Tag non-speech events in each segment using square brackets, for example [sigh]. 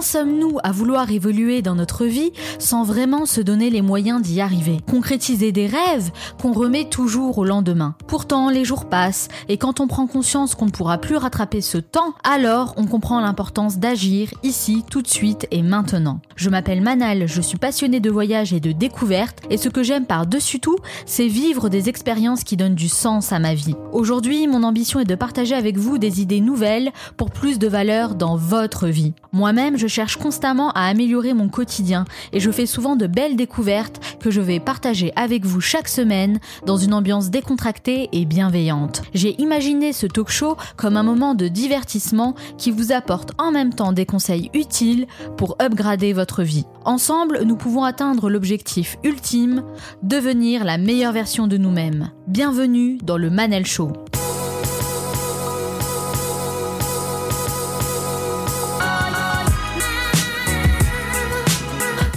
Sommes-nous à vouloir évoluer dans notre vie sans vraiment se donner les moyens d'y arriver? Concrétiser des rêves qu'on remet toujours au lendemain. Pourtant, les jours passent et quand on prend conscience qu'on ne pourra plus rattraper ce temps, alors on comprend l'importance d'agir ici, tout de suite et maintenant. Je m'appelle Manal, je suis passionnée de voyage et de découverte et ce que j'aime par-dessus tout, c'est vivre des expériences qui donnent du sens à ma vie. Aujourd'hui, mon ambition est de partager avec vous des idées nouvelles pour plus de valeur dans votre vie. Moi-même, je cherche constamment à améliorer mon quotidien et je fais souvent de belles découvertes que je vais partager avec vous chaque semaine dans une ambiance décontractée et bienveillante. J'ai imaginé ce talk show comme un moment de divertissement qui vous apporte en même temps des conseils utiles pour upgrader votre vie. Ensemble, nous pouvons atteindre l'objectif ultime, devenir la meilleure version de nous-mêmes. Bienvenue dans le Manel Show.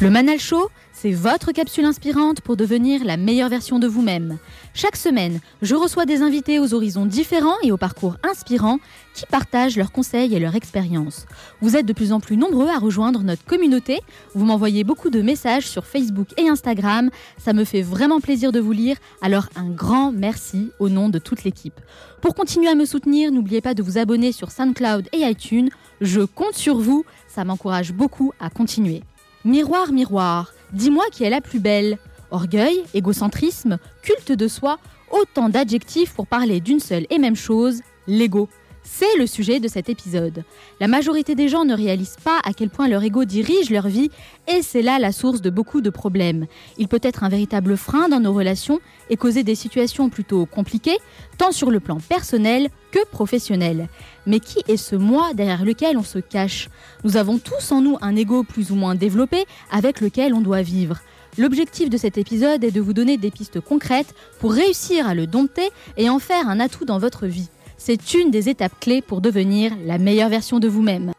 Le Manal Show, c'est votre capsule inspirante pour devenir la meilleure version de vous-même. Chaque semaine, je reçois des invités aux horizons différents et au parcours inspirants qui partagent leurs conseils et leurs expériences. Vous êtes de plus en plus nombreux à rejoindre notre communauté. Vous m'envoyez beaucoup de messages sur Facebook et Instagram. Ça me fait vraiment plaisir de vous lire. Alors un grand merci au nom de toute l'équipe. Pour continuer à me soutenir, n'oubliez pas de vous abonner sur SoundCloud et iTunes. Je compte sur vous. Ça m'encourage beaucoup à continuer. Miroir, miroir, dis-moi qui est la plus belle. Orgueil, égocentrisme, culte de soi, autant d'adjectifs pour parler d'une seule et même chose, l'ego. C'est le sujet de cet épisode. La majorité des gens ne réalisent pas à quel point leur ego dirige leur vie et c'est là la source de beaucoup de problèmes. Il peut être un véritable frein dans nos relations et causer des situations plutôt compliquées, tant sur le plan personnel que professionnel. Mais qui est ce moi derrière lequel on se cache? Nous avons tous en nous un ego plus ou moins développé avec lequel on doit vivre. L'objectif de cet épisode est de vous donner des pistes concrètes pour réussir à le dompter et en faire un atout dans votre vie. C'est une des étapes clés pour devenir la meilleure version de vous-même.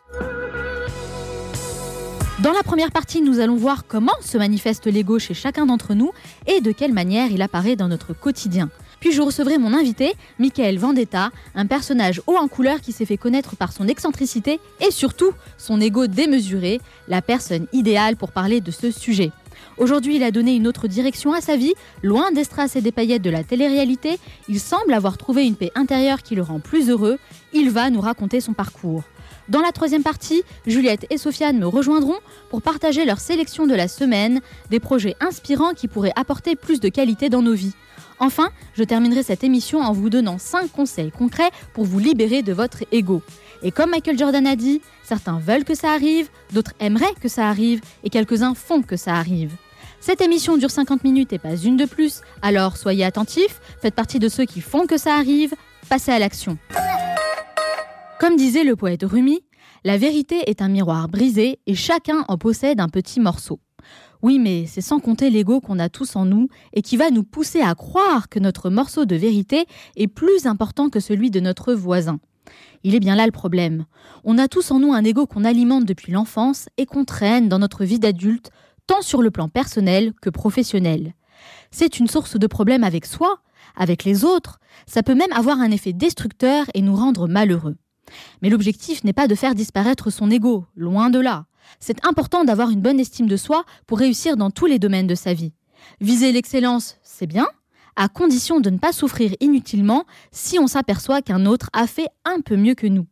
Dans la première partie, nous allons voir comment se manifeste l'ego chez chacun d'entre nous et de quelle manière il apparaît dans notre quotidien. Puis je recevrai mon invité, Michael Vendetta, un personnage haut en couleur qui s'est fait connaître par son excentricité et surtout son ego démesuré, la personne idéale pour parler de ce sujet. Aujourd'hui, il a donné une autre direction à sa vie, loin des strass et des paillettes de la télé-réalité. Il semble avoir trouvé une paix intérieure qui le rend plus heureux. Il va nous raconter son parcours. Dans la troisième partie, Juliette et Sofiane me rejoindront pour partager leur sélection de la semaine, des projets inspirants qui pourraient apporter plus de qualité dans nos vies. Enfin, je terminerai cette émission en vous donnant 5 conseils concrets pour vous libérer de votre ego. Et comme Michael Jordan a dit, certains veulent que ça arrive, d'autres aimeraient que ça arrive, et quelques-uns font que ça arrive. Cette émission dure 50 minutes et pas une de plus, alors soyez attentifs, faites partie de ceux qui font que ça arrive, passez à l'action. Comme disait le poète Rumi, la vérité est un miroir brisé et chacun en possède un petit morceau. Oui, mais c'est sans compter l'ego qu'on a tous en nous et qui va nous pousser à croire que notre morceau de vérité est plus important que celui de notre voisin. Il est bien là le problème. On a tous en nous un ego qu'on alimente depuis l'enfance et qu'on traîne dans notre vie d'adulte tant sur le plan personnel que professionnel. C'est une source de problèmes avec soi, avec les autres, ça peut même avoir un effet destructeur et nous rendre malheureux. Mais l'objectif n'est pas de faire disparaître son ego, loin de là. C'est important d'avoir une bonne estime de soi pour réussir dans tous les domaines de sa vie. Viser l'excellence, c'est bien, à condition de ne pas souffrir inutilement si on s'aperçoit qu'un autre a fait un peu mieux que nous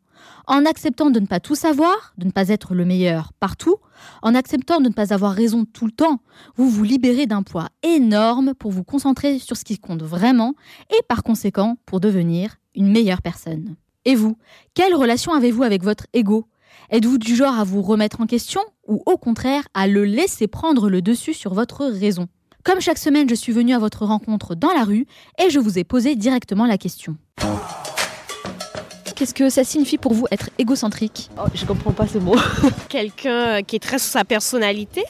en acceptant de ne pas tout savoir, de ne pas être le meilleur partout, en acceptant de ne pas avoir raison tout le temps, vous vous libérez d'un poids énorme pour vous concentrer sur ce qui compte vraiment et par conséquent pour devenir une meilleure personne. Et vous, quelle relation avez-vous avec votre ego? Êtes-vous du genre à vous remettre en question ou au contraire à le laisser prendre le dessus sur votre raison? Comme chaque semaine, je suis venue à votre rencontre dans la rue et je vous ai posé directement la question. Qu'est-ce que ça signifie pour vous être égocentrique? Oh, Je comprends pas ce mot. [laughs] Quelqu'un qui est très sur sa personnalité.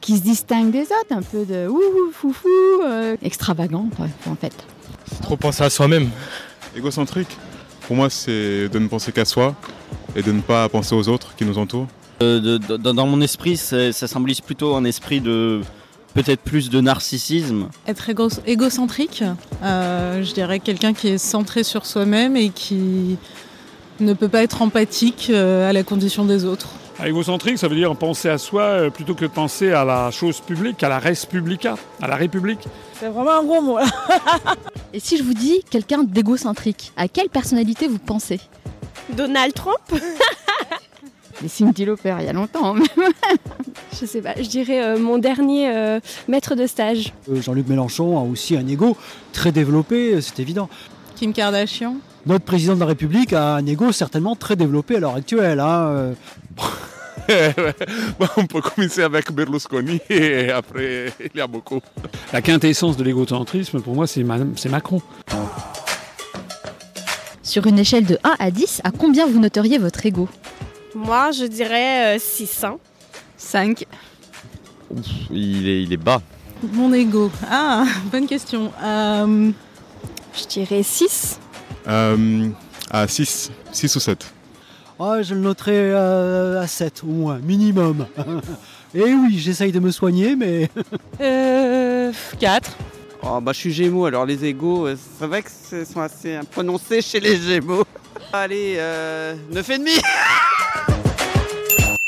Qui se distingue des autres, un peu de ouh, foufou, euh, extravagant en fait. Trop penser à soi-même. Égocentrique, pour moi, c'est de ne penser qu'à soi et de ne pas penser aux autres qui nous entourent. Euh, dans mon esprit, ça symbolise plutôt un esprit de peut-être plus de narcissisme. Être égocentrique, euh, je dirais quelqu'un qui est centré sur soi-même et qui ne peut pas être empathique euh, à la condition des autres. Égocentrique, ça veut dire penser à soi euh, plutôt que de penser à la chose publique, à la res publica, à la République. C'est vraiment un gros mot. là. [laughs] Et si je vous dis quelqu'un d'égocentrique, à quelle personnalité vous pensez? Donald Trump? [laughs] Cindy Lauper, il y a longtemps. [laughs] Je sais pas, je dirais euh, mon dernier euh, maître de stage. Euh, Jean-Luc Mélenchon a aussi un ego très développé, c'est évident. Kim Kardashian. Notre président de la République a un ego certainement très développé à l'heure actuelle. hein, [laughs] on peut commencer avec Berlusconi [laughs] et après, il y a beaucoup. La quintessence de l'égocentrisme, pour moi, c'est Macron. Sur une échelle de 1 à 10, à combien vous noteriez votre ego? Moi, je dirais euh, 600. 5. Il est, il est bas. Mon ego. Ah, [laughs] bonne question. Euh, Je dirais 6. Euh, à 6, 6 ou 7. Ah, je le noterai euh, à 7 au moins, minimum. [laughs] Et oui, j'essaye de me soigner, mais [laughs] euh, 4. Oh, bah, je suis Gémeaux, alors les égaux, euh, c'est vrai que ce sont assez prononcés chez les Gémeaux. Allez, euh, 9,5 [laughs]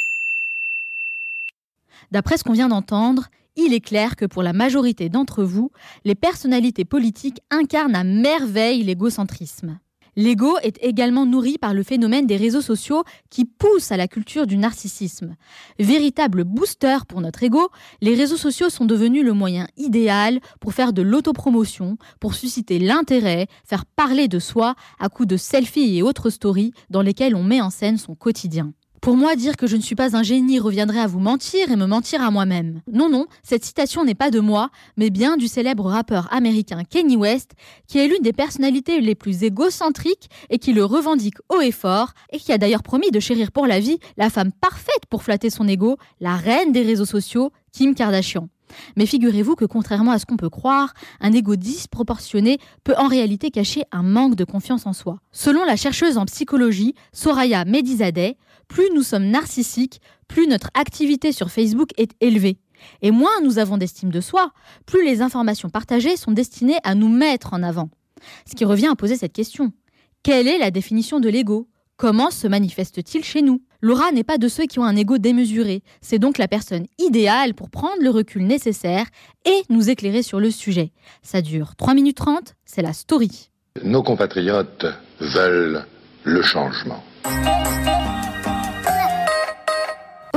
D'après ce qu'on vient d'entendre, il est clair que pour la majorité d'entre vous, les personnalités politiques incarnent à merveille l'égocentrisme. L'ego est également nourri par le phénomène des réseaux sociaux qui poussent à la culture du narcissisme. Véritable booster pour notre ego, les réseaux sociaux sont devenus le moyen idéal pour faire de l'autopromotion, pour susciter l'intérêt, faire parler de soi à coups de selfies et autres stories dans lesquelles on met en scène son quotidien. Pour moi, dire que je ne suis pas un génie reviendrait à vous mentir et me mentir à moi-même. Non, non, cette citation n'est pas de moi, mais bien du célèbre rappeur américain Kanye West, qui est l'une des personnalités les plus égocentriques et qui le revendique haut et fort, et qui a d'ailleurs promis de chérir pour la vie la femme parfaite pour flatter son ego, la reine des réseaux sociaux, Kim Kardashian. Mais figurez-vous que contrairement à ce qu'on peut croire, un ego disproportionné peut en réalité cacher un manque de confiance en soi. Selon la chercheuse en psychologie Soraya Medizadeh, plus nous sommes narcissiques, plus notre activité sur Facebook est élevée. Et moins nous avons d'estime de soi, plus les informations partagées sont destinées à nous mettre en avant. Ce qui revient à poser cette question. Quelle est la définition de l'ego? Comment se manifeste-t-il chez nous? Laura n'est pas de ceux qui ont un ego démesuré. C'est donc la personne idéale pour prendre le recul nécessaire et nous éclairer sur le sujet. Ça dure 3 minutes 30, c'est la story. Nos compatriotes veulent le changement.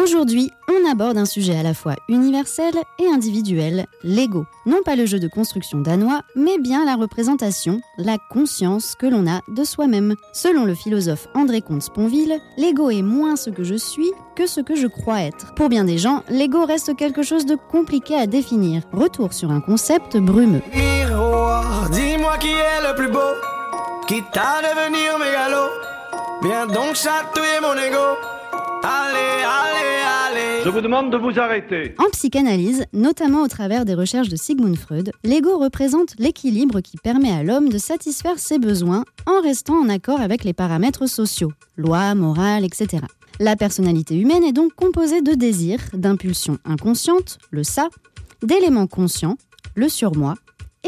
Aujourd'hui, on aborde un sujet à la fois universel et individuel, l'ego. Non pas le jeu de construction danois, mais bien la représentation, la conscience que l'on a de soi-même. Selon le philosophe André Comte-Sponville, l'ego est moins ce que je suis que ce que je crois être. Pour bien des gens, l'ego reste quelque chose de compliqué à définir. Retour sur un concept brumeux. Miroir, dis-moi qui est le plus beau, quitte à devenir mégalo. Viens donc chatouiller mon ego. Allez, allez, allez. Je vous demande de vous arrêter. En psychanalyse, notamment au travers des recherches de Sigmund Freud, l'ego représente l'équilibre qui permet à l'homme de satisfaire ses besoins en restant en accord avec les paramètres sociaux, lois, morales, etc. La personnalité humaine est donc composée de désirs, d'impulsions inconscientes, le ça, d'éléments conscients, le surmoi,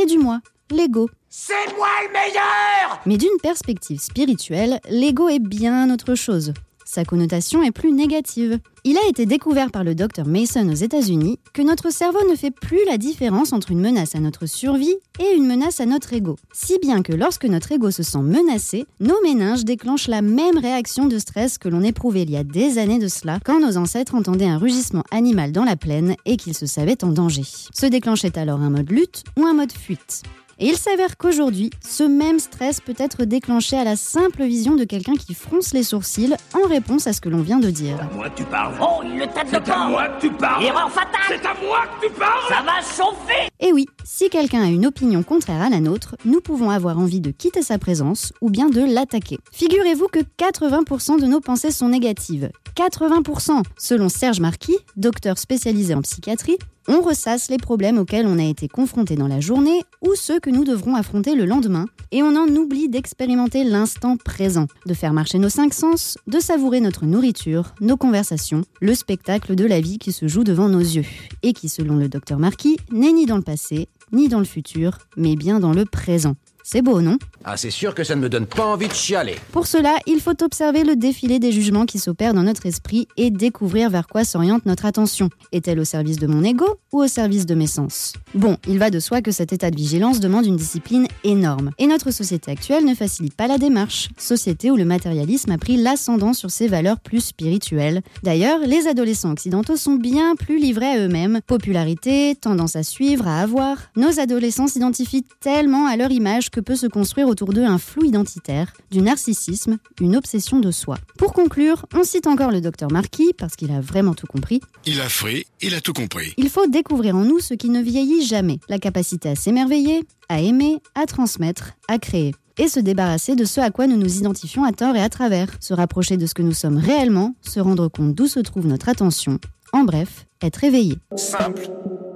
et du moi, l'ego. C'est moi le meilleur Mais d'une perspective spirituelle, l'ego est bien autre chose. Sa connotation est plus négative. Il a été découvert par le docteur Mason aux États-Unis que notre cerveau ne fait plus la différence entre une menace à notre survie et une menace à notre ego. Si bien que lorsque notre ego se sent menacé, nos méninges déclenchent la même réaction de stress que l'on éprouvait il y a des années de cela quand nos ancêtres entendaient un rugissement animal dans la plaine et qu'ils se savaient en danger. Se déclenchait alors un mode lutte ou un mode fuite. Et il s'avère qu'aujourd'hui, ce même stress peut être déclenché à la simple vision de quelqu'un qui fronce les sourcils en réponse à ce que l'on vient de dire. Moi tu parles. Oh, il le tape de C'est à moi que tu parles. Erreur fatale. C'est à moi que tu parles. Ça va chauffer. Et oui, si quelqu'un a une opinion contraire à la nôtre, nous pouvons avoir envie de quitter sa présence ou bien de l'attaquer. Figurez-vous que 80% de nos pensées sont négatives. 80% Selon Serge Marquis, docteur spécialisé en psychiatrie, on ressasse les problèmes auxquels on a été confronté dans la journée ou ceux que nous devrons affronter le lendemain, et on en oublie d'expérimenter l'instant présent, de faire marcher nos cinq sens, de savourer notre nourriture, nos conversations, le spectacle de la vie qui se joue devant nos yeux, et qui, selon le docteur Marquis, n'est ni dans le passé, ni dans le futur, mais bien dans le présent. C'est beau, non Ah, c'est sûr que ça ne me donne pas envie de chialer. Pour cela, il faut observer le défilé des jugements qui s'opèrent dans notre esprit et découvrir vers quoi s'oriente notre attention. Est-elle au service de mon ego ou au service de mes sens? Bon, il va de soi que cet état de vigilance demande une discipline énorme. Et notre société actuelle ne facilite pas la démarche. Société où le matérialisme a pris l'ascendant sur ses valeurs plus spirituelles. D'ailleurs, les adolescents occidentaux sont bien plus livrés à eux-mêmes. Popularité, tendance à suivre, à avoir. Nos adolescents s'identifient tellement à leur image que peut se construire autour d'eux un flou identitaire, du narcissisme, une obsession de soi. Pour conclure, on cite encore le docteur Marquis parce qu'il a vraiment tout compris. Il a frais, il a tout compris. Il faut découvrir en nous ce qui ne vieillit jamais, la capacité à s'émerveiller, à aimer, à transmettre, à créer et se débarrasser de ce à quoi nous nous identifions à tort et à travers, se rapprocher de ce que nous sommes réellement, se rendre compte d'où se trouve notre attention, en bref, être éveillé. Simple,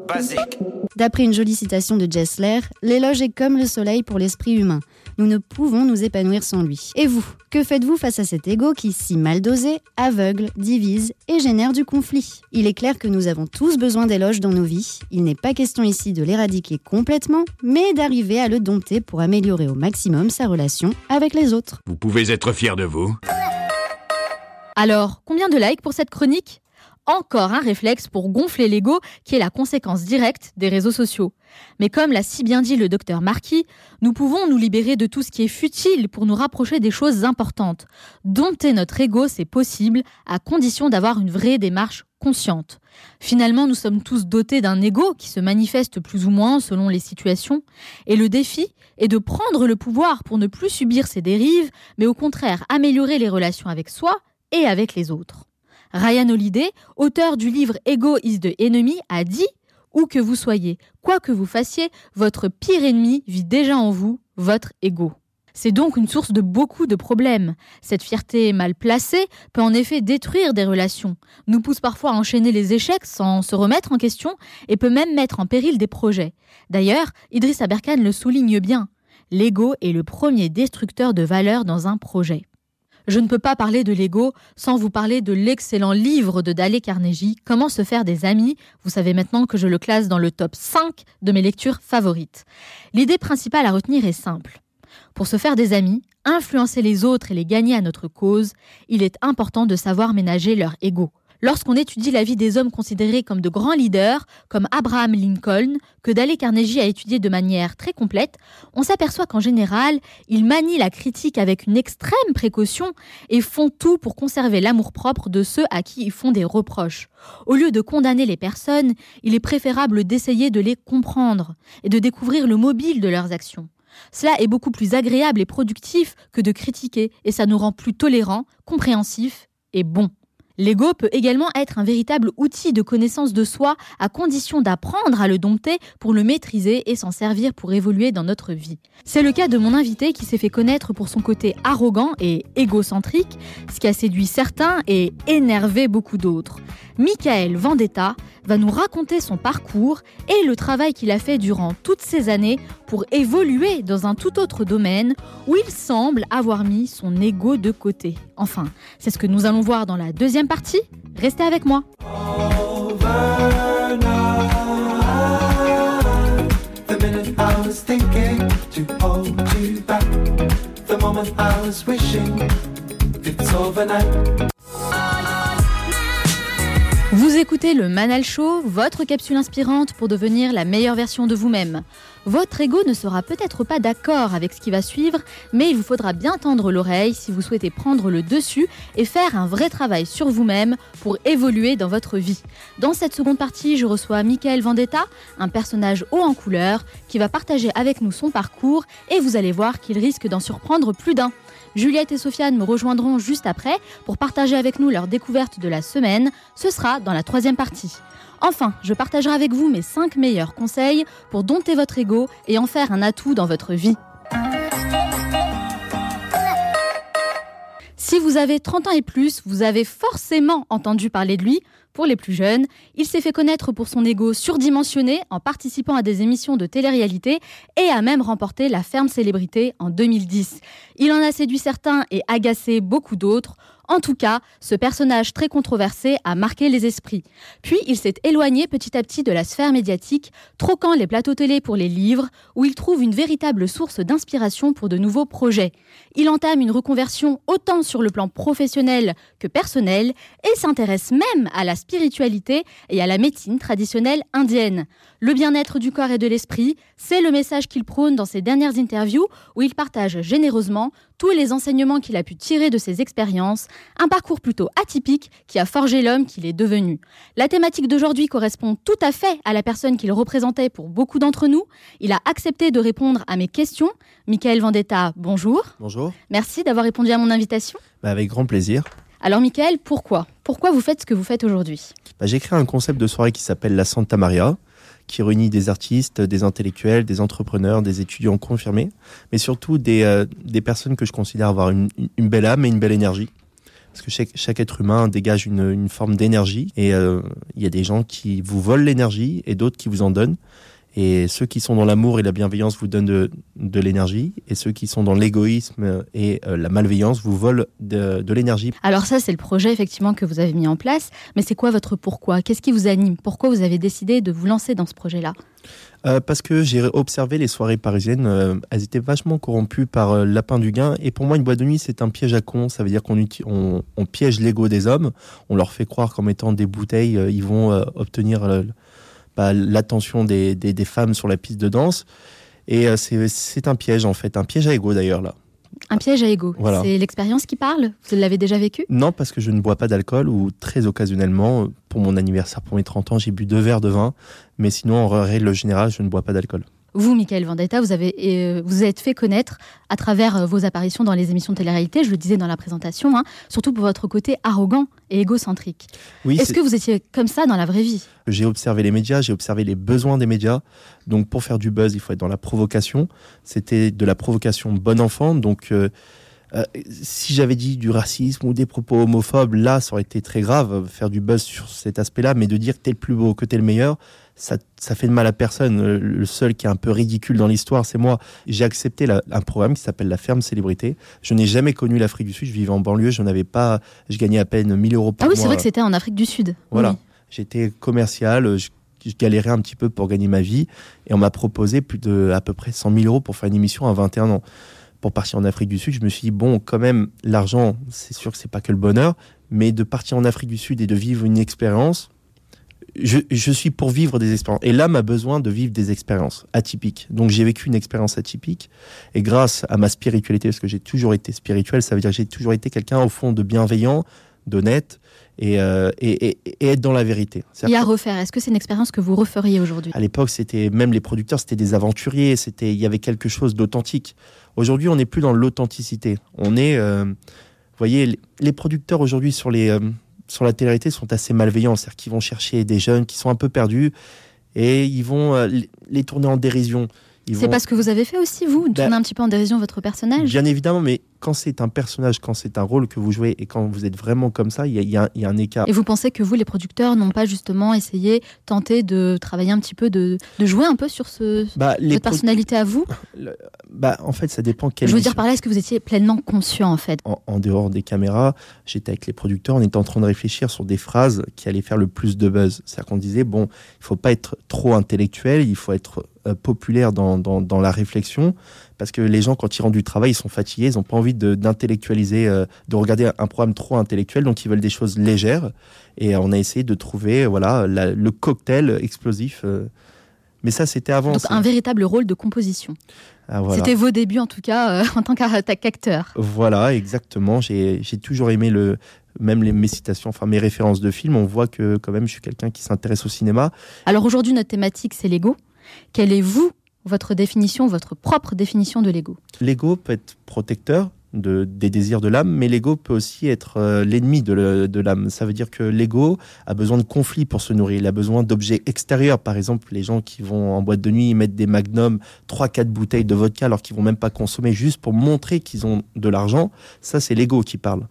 basique. D'après une jolie citation de Gessler, l'éloge est comme le soleil pour l'esprit humain. Nous ne pouvons nous épanouir sans lui. Et vous, que faites-vous face à cet ego qui, si mal dosé, aveugle, divise et génère du conflit? Il est clair que nous avons tous besoin d'éloges dans nos vies. Il n'est pas question ici de l'éradiquer complètement, mais d'arriver à le dompter pour améliorer au maximum sa relation avec les autres. Vous pouvez être fier de vous. Alors, combien de likes pour cette chronique? Encore un réflexe pour gonfler l'ego qui est la conséquence directe des réseaux sociaux. Mais comme l'a si bien dit le docteur Marquis, nous pouvons nous libérer de tout ce qui est futile pour nous rapprocher des choses importantes. Dompter notre ego, c'est possible, à condition d'avoir une vraie démarche consciente. Finalement, nous sommes tous dotés d'un ego qui se manifeste plus ou moins selon les situations, et le défi est de prendre le pouvoir pour ne plus subir ces dérives, mais au contraire améliorer les relations avec soi et avec les autres. Ryan Holiday, auteur du livre Ego is the Enemy, a dit Où que vous soyez, quoi que vous fassiez, votre pire ennemi vit déjà en vous, votre ego. C'est donc une source de beaucoup de problèmes. Cette fierté mal placée peut en effet détruire des relations, nous pousse parfois à enchaîner les échecs sans se remettre en question et peut même mettre en péril des projets. D'ailleurs, Idriss Aberkan le souligne bien. L'ego est le premier destructeur de valeur dans un projet. Je ne peux pas parler de l'ego sans vous parler de l'excellent livre de Dale Carnegie, Comment se faire des amis. Vous savez maintenant que je le classe dans le top 5 de mes lectures favorites. L'idée principale à retenir est simple. Pour se faire des amis, influencer les autres et les gagner à notre cause, il est important de savoir ménager leur ego. Lorsqu'on étudie la vie des hommes considérés comme de grands leaders, comme Abraham Lincoln, que Dale Carnegie a étudié de manière très complète, on s'aperçoit qu'en général, ils manient la critique avec une extrême précaution et font tout pour conserver l'amour-propre de ceux à qui ils font des reproches. Au lieu de condamner les personnes, il est préférable d'essayer de les comprendre et de découvrir le mobile de leurs actions. Cela est beaucoup plus agréable et productif que de critiquer et ça nous rend plus tolérants, compréhensifs et bons. L'ego peut également être un véritable outil de connaissance de soi à condition d'apprendre à le dompter pour le maîtriser et s'en servir pour évoluer dans notre vie. C'est le cas de mon invité qui s'est fait connaître pour son côté arrogant et égocentrique, ce qui a séduit certains et énervé beaucoup d'autres. Michael Vendetta va nous raconter son parcours et le travail qu'il a fait durant toutes ces années pour évoluer dans un tout autre domaine où il semble avoir mis son ego de côté. Enfin, c'est ce que nous allons voir dans la deuxième partie. Restez avec moi. Vous écoutez le Manal Show, votre capsule inspirante pour devenir la meilleure version de vous-même. Votre ego ne sera peut-être pas d'accord avec ce qui va suivre, mais il vous faudra bien tendre l'oreille si vous souhaitez prendre le dessus et faire un vrai travail sur vous-même pour évoluer dans votre vie. Dans cette seconde partie, je reçois Michael Vendetta, un personnage haut en couleur, qui va partager avec nous son parcours et vous allez voir qu'il risque d'en surprendre plus d'un. Juliette et Sofiane me rejoindront juste après pour partager avec nous leur découverte de la semaine. Ce sera dans la troisième partie. Enfin, je partagerai avec vous mes 5 meilleurs conseils pour dompter votre ego et en faire un atout dans votre vie. Si vous avez 30 ans et plus, vous avez forcément entendu parler de lui. Pour les plus jeunes, il s'est fait connaître pour son ego surdimensionné en participant à des émissions de télé-réalité et a même remporté la ferme célébrité en 2010. Il en a séduit certains et agacé beaucoup d'autres. En tout cas, ce personnage très controversé a marqué les esprits. Puis il s'est éloigné petit à petit de la sphère médiatique, troquant les plateaux télé pour les livres, où il trouve une véritable source d'inspiration pour de nouveaux projets. Il entame une reconversion autant sur le plan professionnel que personnel et s'intéresse même à la spiritualité et à la médecine traditionnelle indienne. Le bien-être du corps et de l'esprit, c'est le message qu'il prône dans ses dernières interviews où il partage généreusement tous les enseignements qu'il a pu tirer de ses expériences, un parcours plutôt atypique qui a forgé l'homme qu'il est devenu. La thématique d'aujourd'hui correspond tout à fait à la personne qu'il représentait pour beaucoup d'entre nous. Il a accepté de répondre à mes questions. Michael Vendetta, bonjour. Bonjour. Merci d'avoir répondu à mon invitation. Bah, avec grand plaisir. Alors Michael, pourquoi? Pourquoi vous faites ce que vous faites aujourd'hui? Bah, J'ai créé un concept de soirée qui s'appelle la Santa Maria qui réunit des artistes, des intellectuels, des entrepreneurs, des étudiants confirmés, mais surtout des, euh, des personnes que je considère avoir une, belle âme et une belle énergie. Parce que chaque, chaque être humain dégage une, forme d'énergie et il euh, y a des gens qui vous volent l'énergie et d'autres qui vous en donnent. Et ceux qui sont dans l'amour et la bienveillance vous donnent de, de l'énergie, et ceux qui sont dans l'égoïsme et euh, la malveillance vous volent de, de l'énergie. Alors ça, c'est le projet effectivement que vous avez mis en place, mais c'est quoi votre pourquoi? Qu'est-ce qui vous anime? Pourquoi vous avez décidé de vous lancer dans ce projet-là? Euh, parce que j'ai observé les soirées parisiennes, euh, elles étaient vachement corrompues par euh, Lapin du Gain. Et pour moi, une boîte de nuit, c'est un piège à con. Ça veut dire qu'on on, on piège l'ego des hommes. On leur fait croire qu'en mettant des bouteilles, ils vont obtenir bah, l'attention des, des, des, femmes sur la piste de danse. Et euh, c'est un piège, en fait. Un piège à ego, d'ailleurs, là. Un piège à ego. Voilà. C'est l'expérience qui parle? Vous l'avez déjà vécu? Non, parce que je ne bois pas d'alcool ou très occasionnellement. Pour mon anniversaire, pour mes 30 ans, j'ai bu deux verres de vin. Mais sinon, en règle générale, je ne bois pas d'alcool. Vous, Michael Vendetta, vous avez euh, vous êtes fait connaître à travers euh, vos apparitions dans les émissions de télé-réalité, je le disais dans la présentation, hein, surtout pour votre côté arrogant et égocentrique. Oui, Est-ce que vous étiez comme ça dans la vraie vie? J'ai observé les médias, j'ai observé les besoins des médias. Donc pour faire du buzz, il faut être dans la provocation. C'était de la provocation bon enfant. Donc euh, euh, si j'avais dit du racisme ou des propos homophobes, là, ça aurait été très grave, faire du buzz sur cet aspect-là, mais de dire que t'es le plus beau, que t'es le meilleur, ça, ça fait de mal à personne. Le seul qui est un peu ridicule dans l'histoire, c'est moi. J'ai accepté la, un programme qui s'appelle la ferme célébrité. Je n'ai jamais connu l'Afrique du Sud. Je vivais en banlieue. Je n'avais pas, je gagnais à peine 1000 euros par mois. Ah oui, c'est vrai que c'était en Afrique du Sud. Voilà. Oui. J'étais commercial. Je, je, galérais un petit peu pour gagner ma vie. Et on m'a proposé plus de, à peu près 100 000 euros pour faire une émission à 21 ans. Pour partir en Afrique du Sud, je me suis dit, bon, quand même, l'argent, c'est sûr que c'est pas que le bonheur, mais de partir en Afrique du Sud et de vivre une expérience, je, je, suis pour vivre des expériences. Et l'âme a besoin de vivre des expériences atypiques. Donc j'ai vécu une expérience atypique. Et grâce à ma spiritualité, parce que j'ai toujours été spirituel, ça veut dire que j'ai toujours été quelqu'un au fond de bienveillant, d'honnête et, euh, et, et, et, être dans la vérité. Et à refaire, est-ce que c'est une expérience que vous referiez aujourd'hui? À l'époque, c'était même les producteurs, c'était des aventuriers, c'était il y avait quelque chose d'authentique. Aujourd'hui, on n'est plus dans l'authenticité. On est, euh, vous voyez, les, les producteurs aujourd'hui sur les euh, sur la télé sont assez malveillants, c'est-à-dire qu'ils vont chercher des jeunes qui sont un peu perdus et ils vont euh, les tourner en dérision. C'est pas ce que vous avez fait aussi, vous, de bah, tourner un petit peu en dérision votre personnage? Bien évidemment, mais quand c'est un personnage, quand c'est un rôle que vous jouez et quand vous êtes vraiment comme ça, il y, y, y, a un écart. Et vous pensez que vous, les producteurs, n'ont pas justement essayé, tenté de travailler un petit peu, de, de jouer un peu sur ce, bah, cette personnalité à vous? Le, bah, En fait, ça dépend quelle. Je veux dire par là, est-ce que vous étiez pleinement conscient en fait? En, en, dehors des caméras, j'étais avec les producteurs, on était en train de réfléchir sur des phrases qui allaient faire le plus de buzz. C'est-à-dire qu'on disait, bon, il faut pas être trop intellectuel, il faut être euh, populaire dans, dans, dans, la réflexion, parce que les gens, quand ils rentrent du travail, ils sont fatigués, ils n'ont pas envie d'intellectualiser, euh, de regarder un programme trop intellectuel, donc ils veulent des choses légères. Et on a essayé de trouver voilà, la, le cocktail explosif. Euh. Mais ça, c'était avant. Donc un véritable rôle de composition. Ah, voilà. C'était vos débuts, en tout cas, euh, [laughs] en tant qu'acteur. Voilà, exactement. J'ai toujours aimé le, même les, mes citations, enfin mes références de films. On voit que quand même, je suis quelqu'un qui s'intéresse au cinéma. Alors aujourd'hui, notre thématique, c'est l'ego. Quelle est, vous, votre définition, votre propre définition de l'ego L'ego peut être protecteur de, des désirs de l'âme, mais l'ego peut aussi être euh, l'ennemi de, l'âme. Ça veut dire que l'ego a besoin de conflits pour se nourrir. Il a besoin d'objets extérieurs. Par exemple, les gens qui vont en boîte de nuit mettre des magnums, 3-4 bouteilles de vodka alors qu'ils vont même pas consommer juste pour montrer qu'ils ont de l'argent, ça c'est l'ego qui parle.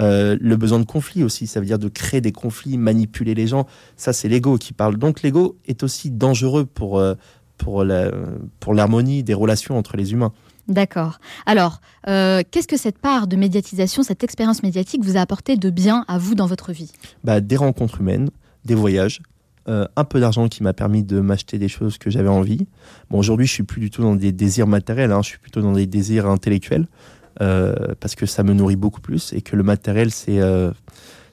Euh, le besoin de conflit aussi, ça veut dire de créer des conflits, manipuler les gens, ça c'est l'ego qui parle. Donc l'ego est aussi dangereux pour... Euh, pour l'harmonie la, des relations entre les humains. D'accord. Alors, euh, qu'est-ce que cette part de médiatisation, cette expérience médiatique vous a apporté de bien à vous dans votre vie? Bah, Des rencontres humaines, des voyages, euh, un peu d'argent qui m'a permis de m'acheter des choses que j'avais envie. Bon, aujourd'hui, je suis plus du tout dans des désirs matériels, hein, je suis plutôt dans des désirs intellectuels, euh, parce que ça me nourrit beaucoup plus et que le matériel, c'est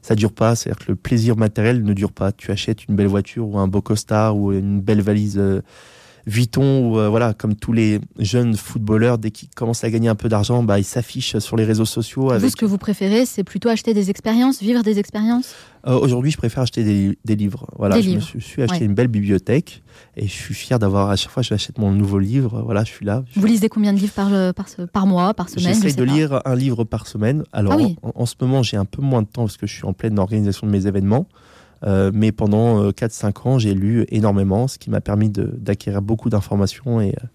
ça dure pas. C'est-à-dire que le plaisir matériel ne dure pas. Tu achètes une belle voiture ou un beau costard ou une belle valise. Vuitton, ou, euh, voilà, comme tous les jeunes footballeurs, dès qu'ils commencent à gagner un peu d'argent, bah, ils s'affichent sur les réseaux sociaux. Vous, Avec... ce que vous préférez, c'est plutôt acheter des expériences, vivre des expériences? Euh, Aujourd'hui, je préfère acheter des, des livres. Voilà, Des je livres. me suis, suis acheté Ouais. une belle bibliothèque et je suis fier d'avoir à chaque fois que j'achète mon nouveau livre. Voilà, je suis là. Vous lisez combien de livres par, euh, par, ce- par mois, par semaine je J'essaie de pas. lire un livre par semaine. Alors, Ah oui. en, en ce moment, j'ai un peu moins de temps parce que je suis en pleine organisation de mes événements. Euh, mais pendant euh, 4-5 ans, j'ai lu énormément, ce qui m'a permis d'acquérir beaucoup d'informations et, euh,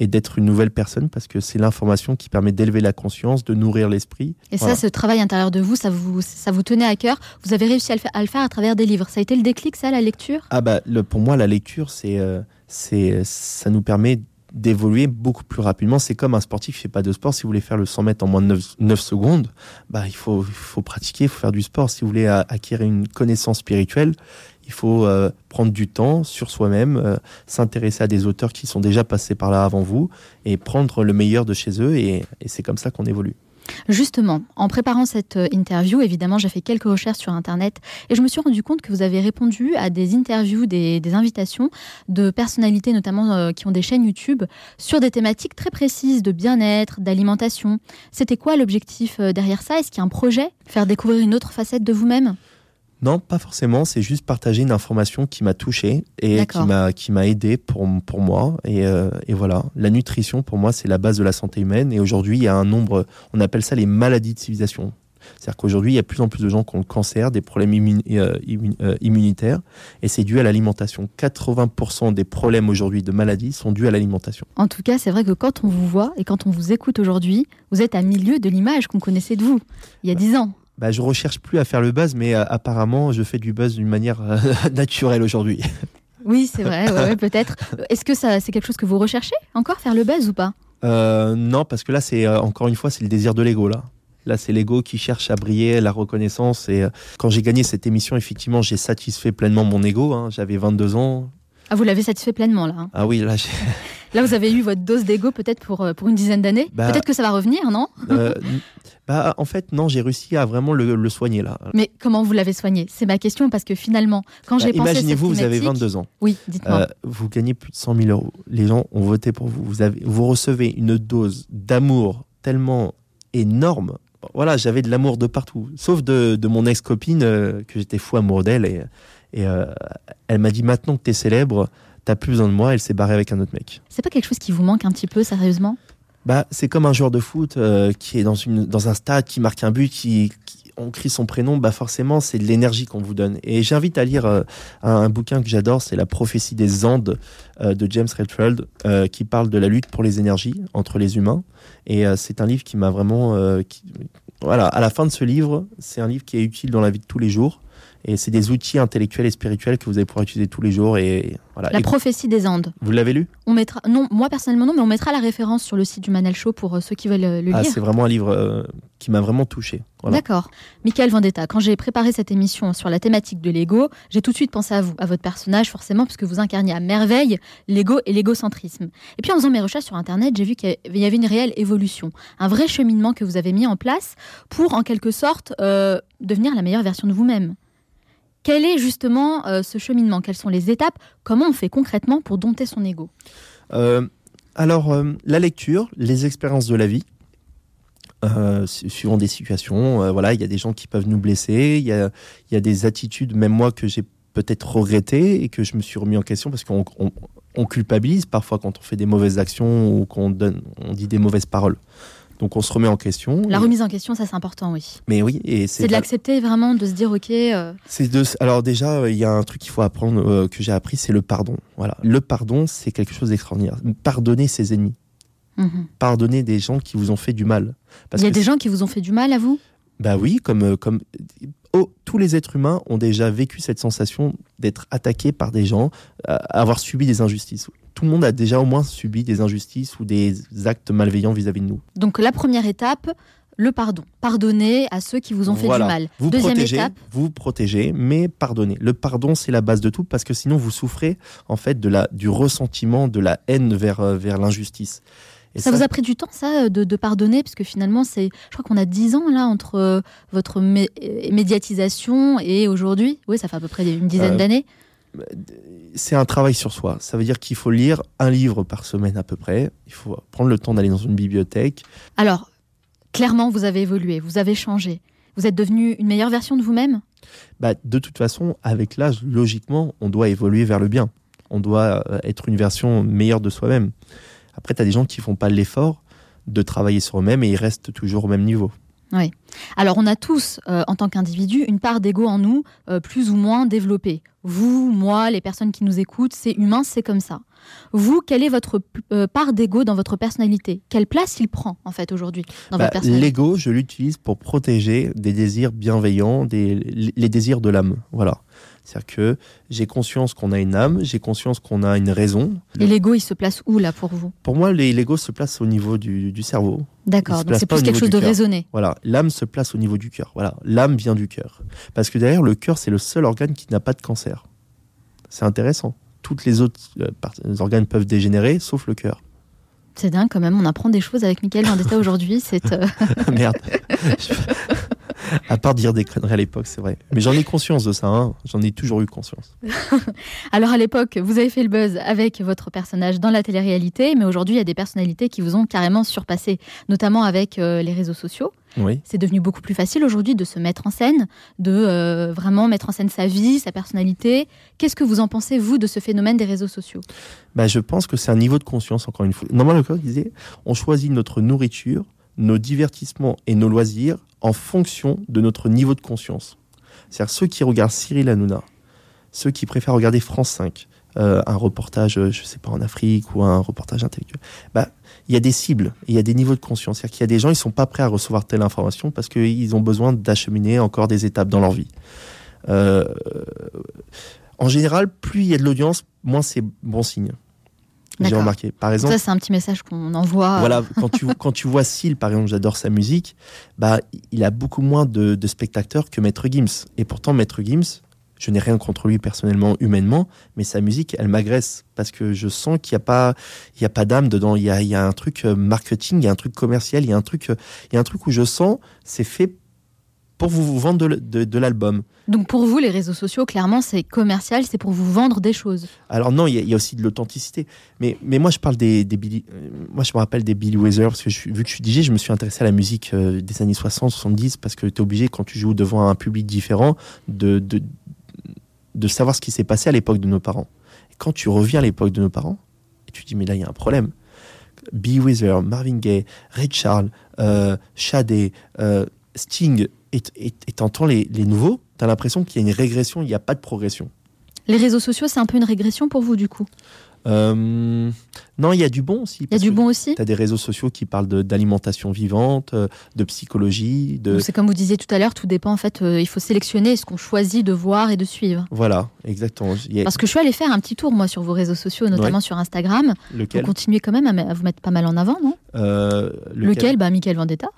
et d'être une nouvelle personne parce que c'est l'information qui permet d'élever la conscience, de nourrir l'esprit. Et Voilà. ça, ce travail intérieur de vous, ça vous, ça vous tenait à cœur? Vous avez réussi à le, faire, à le faire à travers des livres. Ça a été le déclic, ça, la lecture? Ah bah, le, pour moi, la lecture, c'est, euh, c'est, ça nous permet d'évoluer beaucoup plus rapidement. C'est comme un sportif qui fait pas de sport. Si vous voulez faire le 100 mètres en moins de 9, 9 secondes, bah, il faut, faut pratiquer, il faut faire du sport. Si vous voulez acquérir une connaissance spirituelle, il faut euh, prendre du temps sur soi-même, euh, s'intéresser à des auteurs qui sont déjà passés par là avant vous et prendre le meilleur de chez eux. Et c'est comme ça qu'on évolue. Justement, en préparant cette euh, interview, évidemment, j'ai fait quelques recherches sur Internet et je me suis rendu compte que vous avez répondu à des interviews, des, invitations de personnalités, notamment euh, qui ont des chaînes YouTube, sur des thématiques très précises de bien-être, d'alimentation. C'était quoi l'objectif euh, derrière ça? Est-ce qu'il y a un projet? Faire découvrir une autre facette de vous-même? Non, pas forcément. C'est juste partager une information qui m'a touché et qui m'a qui m'a aidé pour pour moi. Et, euh, et voilà, la nutrition pour moi c'est la base de la santé humaine. Et aujourd'hui, il y a un nombre, on appelle ça les maladies de civilisation. C'est-à-dire qu'aujourd'hui, il y a de plus en plus de gens qui ont le cancer, des problèmes immun- euh, immun- euh, immunitaires, et c'est dû à l'alimentation. 80% des problèmes aujourd'hui de maladies sont dus à l'alimentation. En tout cas, c'est vrai que quand on vous voit et quand on vous écoute aujourd'hui, vous êtes à milieu de l'image qu'on connaissait de vous il y a dix ans. Bah, je recherche plus à faire le buzz, mais euh, apparemment, je fais du buzz d'une manière euh, [laughs] naturelle aujourd'hui. [laughs] Oui, c'est vrai, ouais, ouais, peut-être. Est-ce que ça, c'est quelque chose que vous recherchez encore, faire le buzz ou pas? Euh, non, parce que là, c'est encore une fois, c'est le désir de l'ego là. Là, c'est l'ego qui cherche à briller, la reconnaissance. Et quand j'ai gagné cette émission, effectivement, j'ai satisfait pleinement mon ego. hein. J'avais 22 ans. Ah, vous l'avez satisfait pleinement là. hein. Ah oui, là, j'ai- Là, vous avez eu votre dose d'ego peut-être pour, euh, pour une dizaine d'années. Bah- peut-être que ça va revenir, non? euh, bah, en fait, non, j'ai réussi à vraiment le, le soigner là. Mais comment vous l'avez soigné? C'est ma question parce que finalement, quand Bah, j'ai pensé à cette Imaginez-vous, vous avez thématique- 22 ans. Oui, dites-moi. Euh, vous gagnez plus de 100 000 euros. Les gens ont voté pour vous. Vous, avez, vous recevez une dose d'amour tellement énorme. Voilà, j'avais de l'amour de partout. Sauf de, de mon ex-copine, euh, que j'étais fou amoureux d'elle. Et, et euh, elle m'a dit maintenant que t'es célèbre, t'as plus besoin de moi. Elle s'est barrée avec un autre mec. C'est pas quelque chose qui vous manque un petit peu, sérieusement? Bah, c'est comme un joueur de foot euh, qui est dans, une, dans un stade, qui marque un but, qui, qui- on crie son prénom. Bah, forcément, c'est de l'énergie qu'on vous donne. Et j'invite à lire euh, un, un bouquin que j'adore, c'est La prophétie des Andes euh, de James Redfield, euh, qui parle de la lutte pour les énergies entre les humains. Et c'est un livre qui m'a vraiment. qui- voilà, à la fin de ce livre, c'est un livre qui est utile dans la vie de tous les jours. Et c'est des outils intellectuels et spirituels que vous allez pouvoir utiliser tous les jours. Et voilà. La prophétie des Andes. Vous l'avez lu? On mettra, non, moi personnellement non, mais on mettra la référence sur le site du Manal Show pour euh, ceux qui veulent euh, le Ah, lire. c'est vraiment un livre euh, qui m'a vraiment touché. Voilà. D'accord. Michael Vendetta, quand j'ai préparé cette émission sur la thématique de l'ego, j'ai tout de suite pensé à vous, à votre personnage, forcément, puisque vous incarniez à merveille l'ego et l'égocentrisme. Et puis en faisant mes recherches sur Internet, j'ai vu qu'il y avait une réelle évolution, un vrai cheminement que vous avez mis en place pour, en quelque sorte, euh, devenir la meilleure version de vous-même. Quel est justement euh, ce cheminement? Quelles sont les étapes? Comment on fait concrètement pour dompter son ego? Euh, alors, euh, la lecture, les expériences de la vie, su- suivant des situations, voilà, il y a des gens qui peuvent nous blesser, il y a, y a des attitudes, même moi, que j'ai peut-être regrettées et que je me suis remis en question parce qu'on on- on culpabilise parfois quand on fait des mauvaises actions ou qu'on donne, on dit des mauvaises paroles. Donc on se remet en question. La Et- remise en question, ça c'est important, oui. Mais oui, et C'est de l'accepter vraiment, de se dire, ok, euh, C'est de... Alors déjà, euh, il y a un truc qu'il faut apprendre, euh, que j'ai appris, c'est le pardon. Voilà. Le pardon, c'est quelque chose d'extraordinaire. Pardonner ses ennemis. mhm. Pardonner des gens qui vous ont fait du mal. Parce il y a que des gens qui vous ont fait du mal à vous? Bah oui, comme... comme... Oh, tous les êtres humains ont déjà vécu cette sensation d'être attaqué par des gens, euh, avoir subi des injustices. Tout le monde a déjà au moins subi des injustices ou des actes malveillants vis-à-vis de nous. Donc la première étape, le pardon. Pardonner à ceux qui vous ont fait Voilà. du mal. Vous Deuxième protégez, étape, vous protégez, mais pardonnez. Le pardon, c'est la base de tout parce que sinon vous souffrez en fait de la, du ressentiment, de la haine vers, euh, vers l'injustice. Et ça, vous a pris du temps, ça, de, de pardonner? Parce que finalement, c'est, je crois qu'on a 10 ans, là, entre euh, votre mé- euh, médiatisation et aujourd'hui. Oui, ça fait à peu près une dizaine Euh, d'années. C'est un travail sur soi. Ça veut dire qu'il faut lire un livre par semaine à peu près. Il faut prendre le temps d'aller dans une bibliothèque. Alors, clairement, vous avez évolué, vous avez changé. Vous êtes devenu une meilleure version de vous-même? Bah, de toute façon, avec l'âge, logiquement, on doit évoluer vers le bien. On doit euh, être une version meilleure de soi-même. Après, tu as des gens qui font pas l'effort de travailler sur eux-mêmes et ils restent toujours au même niveau. Oui. Alors, on a tous, euh, en tant qu'individu, une part d'ego en nous, euh, plus ou moins développée. Vous, moi, les personnes qui nous écoutent, c'est humain, c'est comme ça. Vous, quelle est votre euh, part d'ego dans votre personnalité? Quelle place il prend, en fait, aujourd'hui, dans Bah, votre personnalité? L'ego, je l'utilise pour protéger des désirs bienveillants, des, les désirs de l'âme. Voilà. C'est-à-dire que j'ai conscience qu'on a une âme, j'ai conscience qu'on a une raison. Et l'ego, il se place où, là, pour vous? Pour moi, l'ego se place au niveau du, du cerveau. D'accord, donc c'est plus quelque chose de raisonné. Voilà, l'âme se place au niveau du cœur. Voilà, l'âme vient du cœur. Parce que derrière, le cœur, c'est le seul organe qui n'a pas de cancer. C'est intéressant. Toutes les autres euh, organes peuvent dégénérer, sauf le cœur. C'est dingue, quand même, on apprend des choses avec Michael Vendetta [laughs] aujourd'hui. C'est. euh, [laughs] Merde. [laughs] [laughs] à part dire des conneries à l'époque, c'est vrai. Mais j'en ai conscience de ça. hein. J'en ai toujours eu conscience. [laughs] Alors à l'époque, vous avez fait le buzz avec votre personnage dans la télé-réalité, mais aujourd'hui, il y a des personnalités qui vous ont carrément surpassé, notamment avec euh, les réseaux sociaux. Oui. C'est devenu beaucoup plus facile aujourd'hui de se mettre en scène, de euh, vraiment mettre en scène sa vie, sa personnalité. Qu'est-ce que vous en pensez, vous, de ce phénomène des réseaux sociaux? Bah, je pense que c'est un niveau de conscience, encore une fois. Normalement, le disait on choisit notre nourriture, nos divertissements et nos loisirs en fonction de notre niveau de conscience. C'est-à-dire ceux qui regardent Cyril Hanouna, ceux qui préfèrent regarder France 5, euh, un reportage, euh, je sais pas, en Afrique ou un reportage intellectuel, bah, il y a des cibles, il y a des niveaux de conscience. C'est-à-dire qu'il y a des gens, ils sont pas prêts à recevoir telle information parce qu'ils ont besoin d'acheminer encore des étapes dans leur vie. Euh, en général, plus il y a de l'audience, moins c'est bon signe. J'ai remarqué. Par exemple, Ça, c'est un petit message qu'on envoie. voilà, quand [laughs] tu, quand tu vois Seal, par exemple, j'adore sa musique, bah, il a beaucoup moins de, de spectateurs que Maître Gims. Et pourtant, Maître Gims, je n'ai rien contre lui personnellement, humainement, mais sa musique, elle m'agresse parce que je sens qu'il n'y a pas, il y a pas d'âme dedans. Il y a, il y a un truc euh, marketing, il y a un truc commercial, il y a un truc, euh, il y a un truc où je sens c'est fait pour vous, vendre de, l- de- de l'album. Donc pour vous, les réseaux sociaux, clairement, c'est commercial, c'est pour vous vendre des choses. Alors non, il y, a- il y a aussi de l'authenticité. Mais, mais moi, je parle des, des Billy... euh, Moi, je me rappelle des Billy Weather, parce que je vu que je suis DJ, je me suis intéressé à la musique euh, des années 60, 70, parce que tu es obligé, quand tu joues devant un public différent, de, de, de savoir ce qui s'est passé à l'époque de nos parents. Et quand tu reviens à l'époque de nos parents, et tu te dis, mais là, il y a un problème. Billy Weather, Marvin Gaye, Ray Charles, euh, Sade, euh, Sting, et t'entends les, les nouveaux, t'as l'impression qu'il y a une régression, il n'y a pas de progression. Les réseaux sociaux, c'est un peu une régression pour vous, du coup? Euh, non, il y a du bon aussi. Il y a du bon aussi? Tu as des réseaux sociaux qui parlent d'alimentation vivante, euh, de psychologie, de... C'est comme vous disiez tout à l'heure, tout dépend en fait. euh, il faut sélectionner ce qu'on choisit de voir et de suivre. Voilà, exactement. A- Parce que je suis allée faire un petit tour moi sur vos réseaux sociaux, notamment Ouais. sur Instagram. Lequel? Vous continuez quand même à, vous mettre pas mal en avant, non? Euh, Lequel, Bah, Michael Vendetta.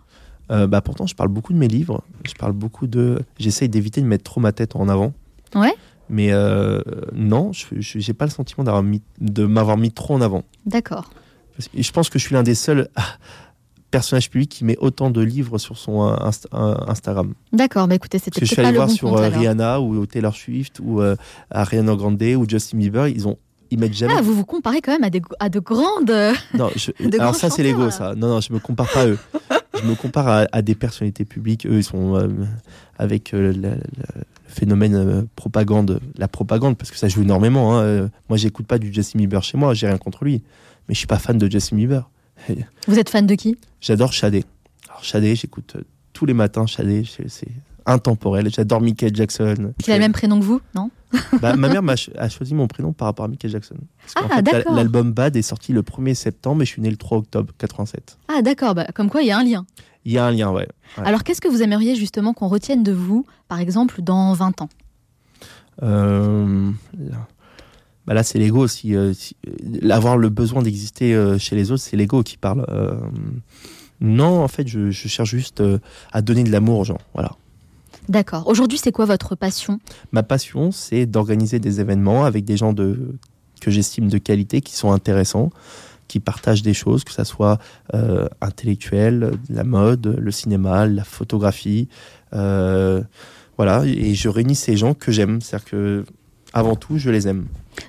Euh, bah, Pourtant, je parle beaucoup de mes livres. Je parle beaucoup de... J'essaye d'éviter de mettre trop ma tête en avant. Ouais. Mais euh, non, je n'ai pas le sentiment d'avoir mis, de m'avoir mis trop en avant. D'accord. Parce je pense que je suis l'un des seuls ah, personnages publics qui met autant de livres sur son euh, Inst- euh, Instagram. D'accord. Bah écoutez, Parce c'était que je peut-être suis pas allé le voir bon sur compte. Rihanna ou Taylor Swift ou euh, Ariana Grande ou Justin Bieber, ils ont ils mettent jamais. Ah, vous vous comparez quand même à, des, à de grandes. Non, je- [laughs] de alors ça c'est l'ego ça. Non non, je me compare pas à eux. [laughs] je me compare à, à des personnalités publiques. Eux ils sont euh, avec euh, le, phénomène euh, propagande, la propagande parce que ça joue énormément. hein. Moi j'écoute pas du Justin Bieber chez moi, j'ai rien contre lui, mais je suis pas fan de Justin Bieber. Vous êtes fan de qui? J'adore Shadé. Alors Shadé, j'écoute tous les matins Shadé, c'est intemporel. J'adore Michael Jackson. Qui a le même prénom que vous, non [laughs] Bah, ma mère m'a a choisi mon prénom par rapport à Michael Jackson. Parce Ah, d'accord. l'album Bad est sorti le 1er septembre et je suis né le 3 octobre 87. Ah, d'accord. Bah, comme quoi, il y a un lien. Il y a un lien, ouais. Ouais. Alors, qu'est-ce que vous aimeriez justement qu'on retienne de vous, par exemple, dans 20 ans? Euh, là, bah là, c'est l'ego euh, si- euh, avoir le besoin d'exister euh, chez les autres, c'est l'ego qui parle. Non, en fait, je, je cherche juste à donner de l'amour aux gens. Voilà. D'accord. Aujourd'hui, c'est quoi votre passion? Ma passion, c'est d'organiser des événements avec des gens de, que j'estime de qualité, qui sont intéressants, qui partagent des choses, que ça soit euh, intellectuel, la mode, le cinéma, la photographie. euh, voilà, et je réunis ces gens que j'aime. C'est-à-dire que, avant tout, je les aime.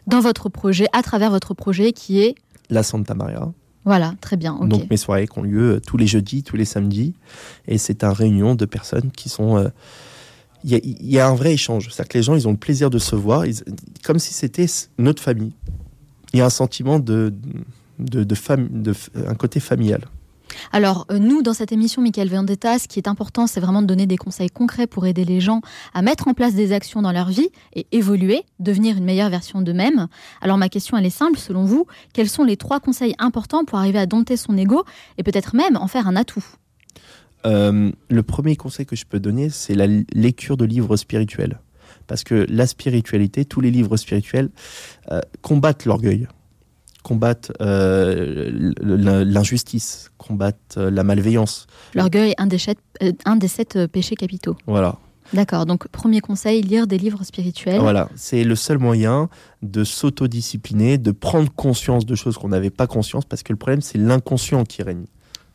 Dans votre projet, à travers votre projet qui est... La Santa Maria. Voilà, très bien. Donc mes soirées qui ont lieu euh, tous les jeudis, tous les samedis. Et c'est un réunion de personnes qui sont... euh, Il y, a, un vrai échange. C'est-à-dire que les gens, ils ont le plaisir de se voir, comme si c'était notre famille. Il y a un sentiment de, de, de, un côté familial. Alors, euh, nous, dans cette émission, Michael Vendetta, ce qui est important, c'est vraiment de donner des conseils concrets pour aider les gens à mettre en place des actions dans leur vie et évoluer, devenir une meilleure version d'eux-mêmes. Alors, ma question, elle est simple. Selon vous, quels sont les trois conseils importants pour arriver à dompter son ego et peut-être même en faire un atout? Euh, le premier conseil que je peux donner, c'est la lecture de livres spirituels. Parce que la spiritualité, tous les livres spirituels euh, combattent l'orgueil, combattent euh, l'injustice, combattent la malveillance. L'orgueil est un des, sept- un des sept péchés capitaux. Voilà. D'accord, donc premier conseil, lire des livres spirituels. Voilà, c'est le seul moyen de s'autodiscipliner, de prendre conscience de choses qu'on n'avait pas conscience, parce que le problème, c'est l'inconscient qui règne.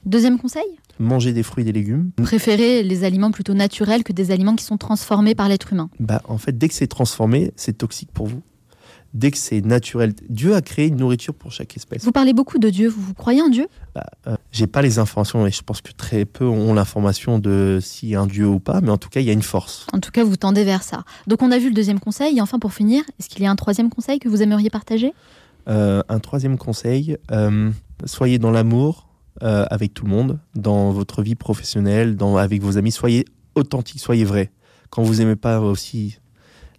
Deuxième conseil Manger des fruits et des légumes, Préférez les aliments plutôt naturels que des aliments qui sont transformés par l'être humain. bah, en fait, dès que c'est transformé, c'est toxique pour vous. Dès que c'est naturel, Dieu a créé une nourriture pour chaque espèce. Vous parlez beaucoup de Dieu, vous, vous croyez en Dieu? Bah, euh, J'ai pas les informations et je pense que très peu ont l'information de s'il y a un Dieu ou pas, mais en tout cas, il y a une force. En tout cas, vous tendez vers ça. Donc on a vu le deuxième conseil, et enfin pour finir, est-ce qu'il y a un troisième conseil que vous aimeriez partager? Euh, un troisième conseil, euh, soyez dans l'amour euh, avec tout le monde, dans votre vie professionnelle, avec vos amis. Soyez authentique, soyez vrai. Quand vous aimez pas aussi,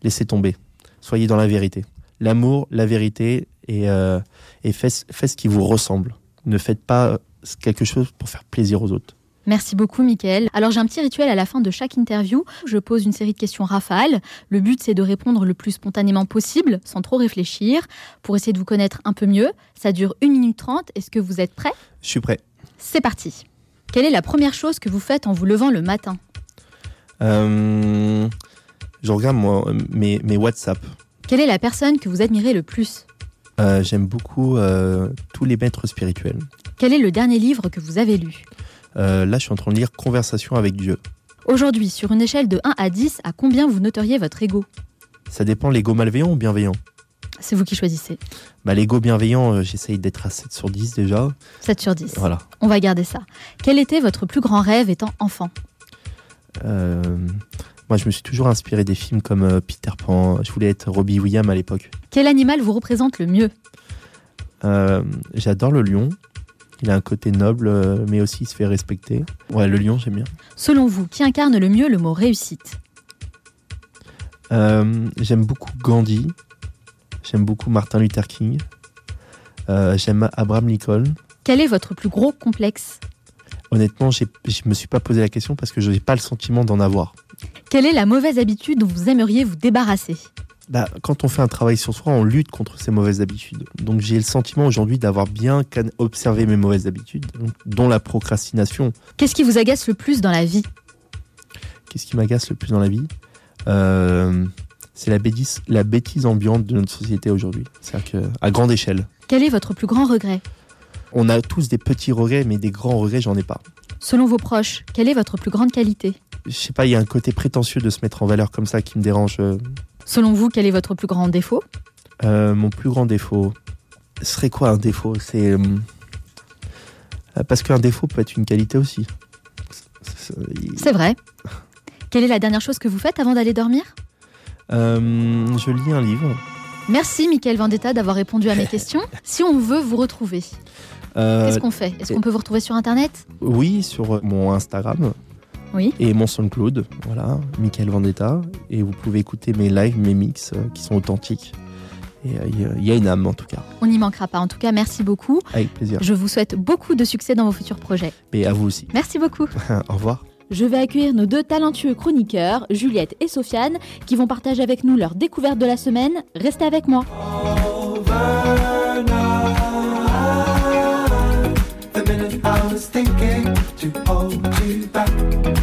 laissez tomber. Soyez dans la vérité. L'amour, la vérité, et, euh, et faites, ce qui vous ressemble. Ne faites pas quelque chose pour faire plaisir aux autres. Merci beaucoup, Mickaël. Alors, j'ai un petit rituel à la fin de chaque interview. Je pose une série de questions rafales. Le but, c'est de répondre le plus spontanément possible, sans trop réfléchir, pour essayer de vous connaître un peu mieux. Ça dure 1 minute 30. Est-ce que vous êtes prêts? Je suis prêt. C'est parti. Quelle est la première chose que vous faites en vous levant le matin? Euh, je regarde moi, mes, mes WhatsApp. Quelle est la personne que vous admirez le plus? Euh, J'aime beaucoup euh, tous les maîtres spirituels. Quel est le dernier livre que vous avez lu? Euh, là, je suis en train de lire Conversation avec Dieu. Aujourd'hui, sur une échelle de 1 à 10, à combien vous noteriez votre ego? Ça dépend, l'ego malveillant ou bienveillant C'est vous qui choisissez. bah, L'ego bienveillant, euh, j'essaye d'être à 7 sur 10 déjà. 7 sur 10. Voilà. On va garder ça. Quel était votre plus grand rêve étant enfant? Euh, moi, je me suis toujours inspiré des films comme Peter Pan. Je voulais être Robbie Williams à l'époque. Quel animal vous représente le mieux? J'adore le lion. Il a un côté noble, euh, mais aussi il se fait respecter. Ouais, le lion, j'aime bien. Selon vous, qui incarne le mieux le mot réussite? Euh, j'aime beaucoup Gandhi. J'aime beaucoup Martin Luther King. Euh, j'aime Abraham Lincoln. Quel est votre plus gros complexe? Honnêtement, je me suis pas posé la question parce que je n'ai pas le sentiment d'en avoir. Quelle est la mauvaise habitude dont vous aimeriez vous débarrasser? Bah, quand on fait un travail sur soi, on lutte contre ces mauvaises habitudes. Donc j'ai le sentiment aujourd'hui d'avoir bien observé mes mauvaises habitudes, dont la procrastination. Qu'est-ce qui vous agace le plus dans la vie? Qu'est-ce qui m'agace le plus dans la vie? Euh, C'est la bêtise, la bêtise ambiante de notre société aujourd'hui. C'est-à-dire qu'à grande échelle. Quel est votre plus grand regret? On a tous des petits regrets, mais des grands regrets, j'en ai pas. Selon vos proches, quelle est votre plus grande qualité? Je sais pas, il y a un côté prétentieux de se mettre en valeur comme ça qui me dérange. Euh. Selon vous, quel est votre plus grand défaut Euh, mon plus grand défaut serait quoi un défaut? C'est euh, parce qu'un défaut peut être une qualité aussi. C'est- vrai. Quelle est la dernière chose que vous faites avant d'aller dormir? Euh, je lis un livre. Merci, Mickaël Vendetta, d'avoir répondu à mes [laughs] questions. Si on veut vous retrouver, Euh, qu'est-ce qu'on fait? Est-ce qu'on peut vous retrouver sur Internet? Oui, sur mon Instagram. Oui. Et mon SoundCloud, voilà, Michael Vendetta. Et vous pouvez écouter mes lives, mes mix euh, qui sont authentiques. Et euh, il y a- il y, a une âme en tout cas. On n'y manquera pas. En tout cas, merci beaucoup. Avec plaisir. Je vous souhaite beaucoup de succès dans vos futurs projets. Et à vous aussi. Merci beaucoup. [laughs] Au revoir. je vais accueillir nos deux talentueux chroniqueurs, Juliette et Sofiane, qui vont partager avec nous leur découverte de la semaine. Restez avec moi. The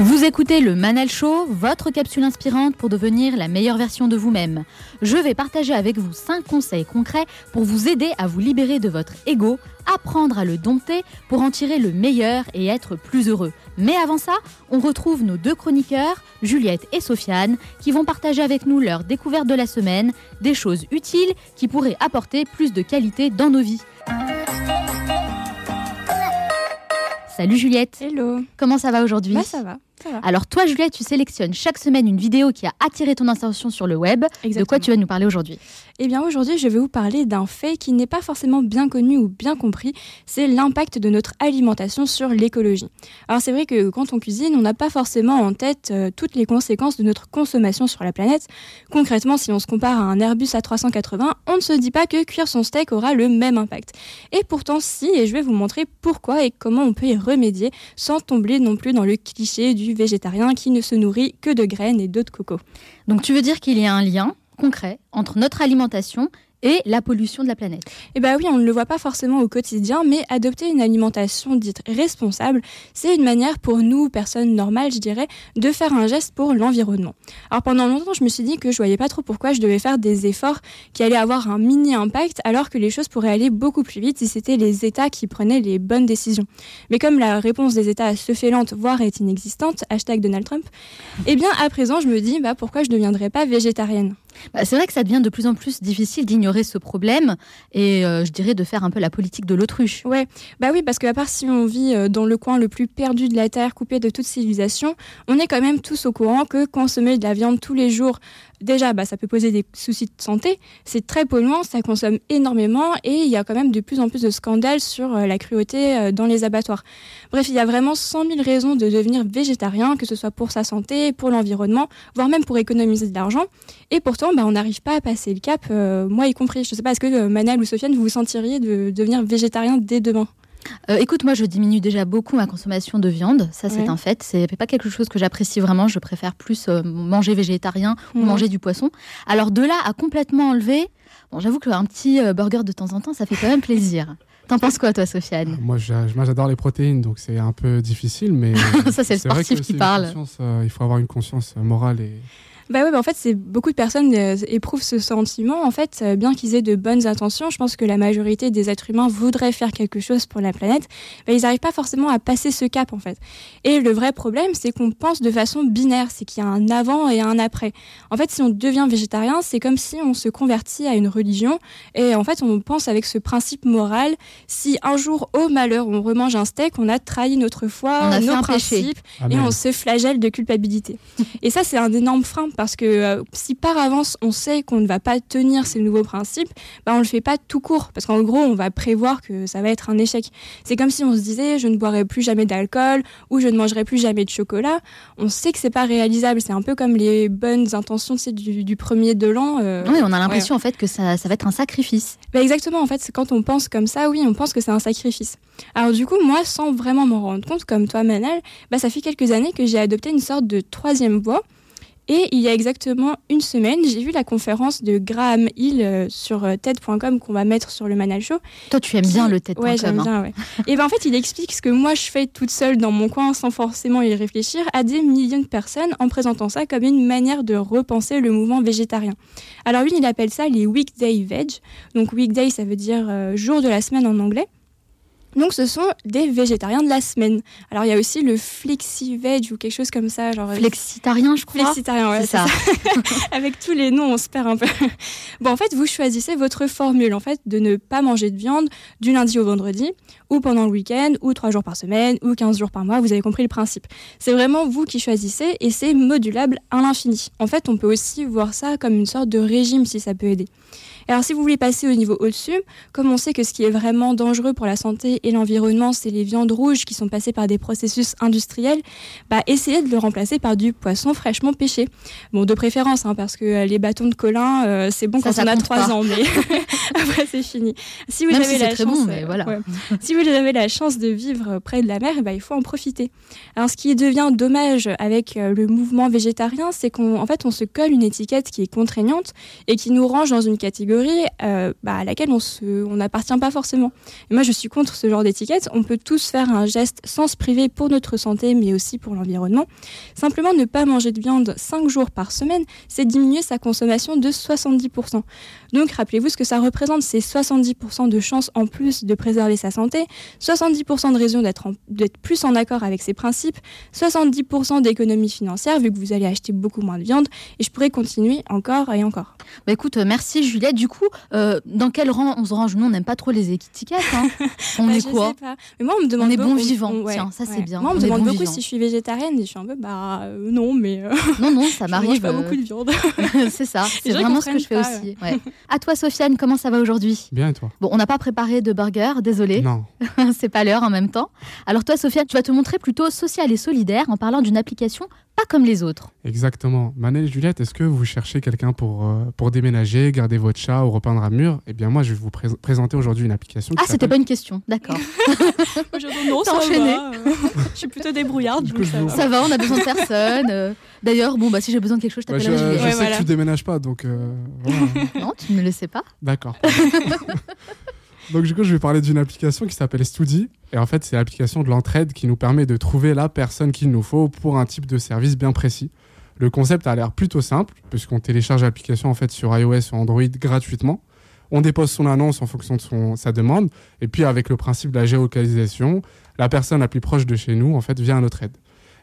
Vous écoutez le Manal Show, votre capsule inspirante pour devenir la meilleure version de vous-même. Je vais partager avec vous 5 conseils concrets pour vous aider à vous libérer de votre ego, apprendre à le dompter pour en tirer le meilleur et être plus heureux. Mais avant ça, on retrouve nos deux chroniqueurs, Juliette et Sofiane, qui vont partager avec nous leur découverte de la semaine, des choses utiles qui pourraient apporter plus de qualité dans nos vies. Salut Juliette. Hello. Comment ça va aujourd'hui? Bah ça va, ça va. Alors toi Juliette, tu sélectionnes chaque semaine une vidéo qui a attiré ton attention sur le web. De quoi tu vas nous parler aujourd'hui Eh bien aujourd'hui, je vais vous parler d'un fait qui n'est pas forcément bien connu ou bien compris, c'est l'impact de notre alimentation sur l'écologie. Alors c'est vrai que quand on cuisine, on n'a pas forcément en tête euh, toutes les conséquences de notre consommation sur la planète. Concrètement, si on se compare à un Airbus A380, on ne se dit pas que cuire son steak aura le même impact. Et pourtant si, et je vais vous montrer pourquoi et comment on peut y remédier sans tomber non plus dans le cliché du végétarien qui ne se nourrit que de graines et d'œufs de coco. Donc tu veux dire qu'il y a un lien concret entre notre alimentation et la pollution de la planète. Eh bien oui, on ne le voit pas forcément au quotidien, mais adopter une alimentation dite responsable, c'est une manière pour nous, personnes normales, je dirais, de faire un geste pour l'environnement. Alors pendant longtemps, je me suis dit que je voyais pas trop pourquoi je devais faire des efforts qui allaient avoir un mini impact, alors que les choses pourraient aller beaucoup plus vite si c'était les États qui prenaient les bonnes décisions. Mais comme la réponse des États se fait lente, voire est inexistante, hashtag Donald Trump, eh bien à présent, je me dis, bah, pourquoi je ne deviendrais pas végétarienne? Bah, c'est vrai que ça devient de plus en plus difficile d'ignorer ce problème et euh, je dirais de faire un peu la politique de l'autruche. Ouais, bah oui, parce qu'à part si on vit euh, dans le coin le plus perdu de la Terre, coupé de toute civilisation, on est quand même tous au courant que consommer de la viande tous les jours, déjà, bah, ça peut poser des soucis de santé. C'est très polluant, ça consomme énormément et il y a quand même de plus en plus de scandales sur euh, la cruauté dans les abattoirs. Bref, il y a vraiment 100 000 raisons de devenir végétarien, que ce soit pour sa santé, pour l'environnement, voire même pour économiser de l'argent. Et pourtant, bah, on n'arrive pas à passer le cap, euh, moi y compris. Je ne sais pas, est-ce que euh, Manal ou Sofiane, vous vous sentiriez de devenir végétarien dès demain? Euh, écoute, moi, je diminue déjà beaucoup ma consommation de viande. Ça, c'est Ouais. un fait. C'est pas quelque chose que j'apprécie vraiment. Je préfère plus euh, manger végétarien ou manger du poisson. Alors, de là à complètement enlever, bon, j'avoue qu'un petit euh, burger de temps en temps, ça fait quand même plaisir. [laughs] T'en penses quoi, toi, Sofiane Moi, j'a- moi, j'adore les protéines, donc c'est un peu difficile, mais [laughs] Ça, c'est le vrai sportif que qui parle. euh, il faut avoir une conscience morale et Bah ouais, bah en fait, c'est beaucoup de personnes euh, éprouvent ce sentiment. En fait, euh, bien qu'ils aient de bonnes intentions, je pense que la majorité des êtres humains voudraient faire quelque chose pour la planète. Bah, ils n'arrivent pas forcément à passer ce cap, en fait. Et le vrai problème, c'est qu'on pense de façon binaire, c'est qu'il y a un avant et un après. En fait, si on devient végétarien, c'est comme si on se convertit à une religion. Et en fait, on pense avec ce principe moral. Si un jour, au malheur, on remange un steak, on a trahi notre foi, On a fait nos principes, et on se flagelle de culpabilité. Et ça, c'est un énorme frein parce que euh, si par avance on sait qu'on ne va pas tenir ces nouveaux principes, bah, on le fait pas tout court parce qu'en gros, on va prévoir que ça va être un échec. C'est comme si on se disait je ne boirai plus jamais d'alcool ou je ne mangerai plus jamais de chocolat. On sait que c'est pas réalisable. C'est un peu comme les bonnes intentions tu sais, du, du premier de l'an. euh, Oui, on a ouais. l'impression en fait que ça, ça va être un sacrifice. Bah exactement, en fait, c'est quand on pense comme ça, oui, on pense que c'est un sacrifice. Alors du coup, moi, sans vraiment m'en rendre compte, comme toi, Manal, bah, ça fait quelques années que j'ai adopté une sorte de troisième voie. Et il y a exactement une semaine, j'ai vu la conférence de Graham Hill euh, sur euh, TED.com qu'on va mettre sur le Manal Show. Toi, tu aimes bien le TED.com, Ouais, j'aime hein. bien, ouais. Et ben en fait, il explique ce que moi je fais toute seule dans mon coin sans forcément y réfléchir à des millions de personnes en présentant ça comme une manière de repenser le mouvement végétarien. Alors lui, il appelle ça les weekday veg. Donc weekday, ça veut dire euh, jour de la semaine en anglais. Donc ce sont des végétariens de la semaine. Alors il y a aussi le flexi-veg ou quelque chose comme ça. Genre, euh, Flexitarien, je crois. Flexitarien, ouais, C'est c'est ça. ça. [laughs] Avec tous les noms, on se perd un peu. Bon, en fait, vous choisissez votre formule, en fait, de ne pas manger de viande du lundi au vendredi, ou pendant le week-end, ou trois jours par semaine, ou 15 jours par mois. Vous avez compris le principe. C'est vraiment vous qui choisissez et c'est modulable à l'infini. En fait, on peut aussi voir ça comme une sorte de régime si ça peut aider. Alors si vous voulez passer au niveau au-dessus, comme on sait que ce qui est vraiment dangereux pour la santé et l'environnement, c'est les viandes rouges qui sont passées par des processus industriels, bah, essayez de le remplacer par du poisson fraîchement pêché. Bon, de préférence, hein, parce que euh, les bâtons de colin, euh, c'est bon Ça, quand ça on a compte 3 pas. ans, mais [laughs] [laughs] après c'est fini. Si vous Même avez si la chance, bon, mais euh, voilà. ouais. [laughs] si vous avez la chance de vivre près de la mer, ben, il faut en profiter. Alors, ce qui devient dommage avec le mouvement végétarien, c'est qu'en en fait, on se colle une étiquette qui est contraignante et qui nous range dans une catégorie euh, bah, à laquelle on se- on n'appartient pas forcément. Et moi, je suis contre ce genre d'étiquette. On peut tous faire un geste sans se priver pour notre santé, mais aussi pour l'environnement. Simplement, ne pas manger de viande 5 jours par semaine, c'est diminuer sa consommation de 70%. Donc, rappelez-vous ce que ça représente, c'est 70% de chances en plus de préserver sa santé, 70% de raison d'être en- d'être plus en accord avec ses principes, 70% d'économie financière vu que vous allez acheter beaucoup moins de viande, et je pourrais continuer encore et encore. Bah écoute, euh, merci Juliette. Du coup, euh, dans quel rang on se range? Nous, on n'aime pas trop les étiquettes. hein. [laughs] On Bah, est je quoi? sais pas. Mais moi, on me demande On est beaucoup- bon vivant. on- Tiens, ça c'est bien. Moi, on me demande bon beaucoup vivant. si je suis végétarienne et je suis un peu, bah euh, non, mais. euh, [laughs] Non, non, ça je m'arrive. mange pas beaucoup de viande. [laughs] c'est ça, c'est vraiment ce que je fais aussi. ouais. À toi, Sofiane, comment ça va aujourd'hui? Bien et toi? Bon, on n'a pas préparé de burger, désolé. Non. c'est pas l'heure en même temps. Alors toi, Sofiane, tu vas te montrer plutôt social et solidaire en parlant d'une application pas comme les autres. Exactement. Manel et Juliette, est-ce que vous cherchez quelqu'un pour, euh, pour déménager, garder votre chat ou repeindre un mur? Eh bien, moi, je vais vous pré- présenter aujourd'hui une application. Ah, c'était pas une question, d'accord. [laughs] Non, ça va, euh, je suis plutôt débrouillarde. donc ça va. Ça va, on a besoin de personne. euh. D'ailleurs, bon, bah si j'ai besoin de quelque chose, je Bah, je je Juliette. sais que tu déménages pas, donc euh, voilà. [laughs] Non, tu ne le sais pas. D'accord. [laughs] Donc du coup, je vais parler d'une application qui s'appelle Studi. Et en fait, c'est l'application de l'entraide qui nous permet de trouver la personne qu'il nous faut pour un type de service bien précis. Le concept a l'air plutôt simple, puisqu'on télécharge l'application en fait sur iOS ou Android gratuitement. On dépose son annonce en fonction de son, sa demande. Et puis avec le principe de la géolocalisation, la personne la plus proche de chez nous en fait vient à notre aide.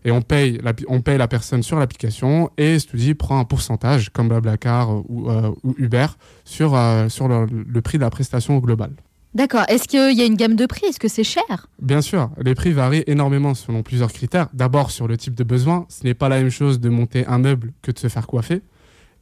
Et on paye, la, on paye la personne sur l'application et Studi prend un pourcentage, comme Blablacar ou, euh, ou Uber, sur, euh, sur le, le prix de la prestation au global. D'accord. Est-ce qu'il y a une gamme de prix? Est-ce que c'est cher? Bien sûr, les prix varient énormément selon plusieurs critères. D'abord sur le type de besoin, ce n'est pas la même chose de monter un meuble que de se faire coiffer.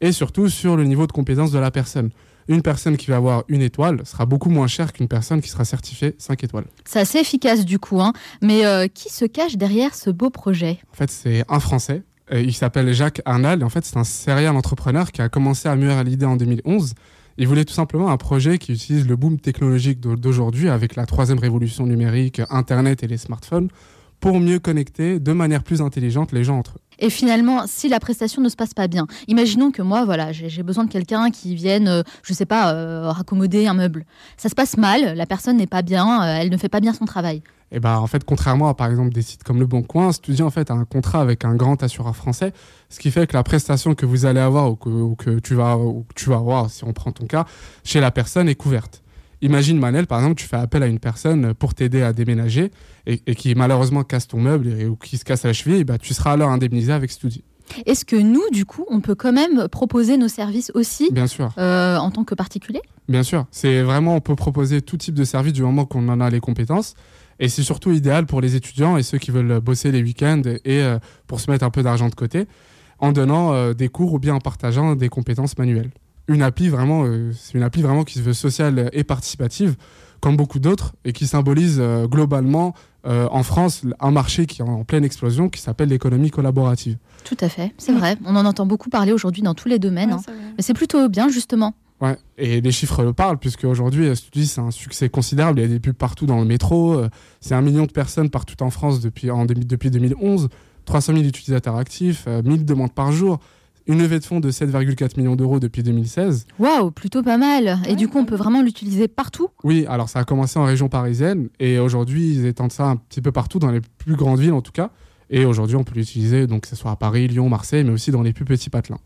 Et surtout sur le niveau de compétence de la personne. Une personne qui va avoir une étoile sera beaucoup moins chère qu'une personne qui sera certifiée 5 étoiles. C'est assez efficace du coup. Hein. Mais euh, qui se cache derrière ce beau projet? En fait, c'est un Français. Il s'appelle Jacques Arnal. Et en fait, c'est un serial entrepreneur qui a commencé à mûrir à l'idée en 2011. Il voulait tout simplement un projet qui utilise le boom technologique d'au- d'aujourd'hui avec la troisième révolution numérique, Internet et les smartphones pour mieux connecter de manière plus intelligente les gens entre eux. Et finalement, si la prestation ne se passe pas bien, imaginons que moi, voilà, j'ai besoin de quelqu'un qui vienne, euh, je sais pas, euh, raccommoder un meuble. Ça se passe mal, la personne n'est pas bien, euh, elle ne fait pas bien son travail. Et bah en fait, contrairement à par exemple des sites comme Le Bon Coin, Studi en fait a un contrat avec un grand assureur français, ce qui fait que la prestation que vous allez avoir ou que, ou que tu vas ou que tu vas avoir, si on prend ton cas, chez la personne est couverte. Imagine Manel, par exemple, tu fais appel à une personne pour t'aider à déménager et, et qui malheureusement casse ton meuble et, ou qui se casse la cheville, bah, tu seras alors indemnisé avec Studi. Est-ce que nous, du coup, on peut quand même proposer nos services aussi Bien sûr. euh, en tant que particulier? Bien sûr, c'est vraiment, on peut proposer tout type de service du moment qu'on en a les compétences. Et c'est surtout idéal pour les étudiants et ceux qui veulent bosser les week-ends et euh, pour se mettre un peu d'argent de côté en donnant euh, des cours ou bien en partageant des compétences manuelles. Une appli vraiment, euh, c'est une appli vraiment qui se veut sociale et participative, comme beaucoup d'autres, et qui symbolise euh, globalement euh, en France un marché qui est en pleine explosion, qui s'appelle l'économie collaborative. Tout à fait, c'est vrai. On en entend beaucoup parler aujourd'hui dans tous les domaines. hein. Mais c'est plutôt bien, justement. Ouais, et les chiffres le parlent, puisque aujourd'hui, Studi, c'est un succès considérable. Il y a des pubs partout dans le métro. C'est un million de personnes partout en France depuis, en, depuis 2011. 300 000 utilisateurs actifs, euh, 1000 demandes par jour. Une levée de fonds de 7,4 millions d'euros depuis 2016. Waouh, plutôt pas mal. Et du coup, on peut vraiment l'utiliser partout? Oui, alors ça a commencé en région parisienne et aujourd'hui ils étendent ça un petit peu partout dans les plus grandes villes en tout cas. Et aujourd'hui on peut l'utiliser donc que ce soit à Paris, Lyon, Marseille, mais aussi dans les plus petits patelins.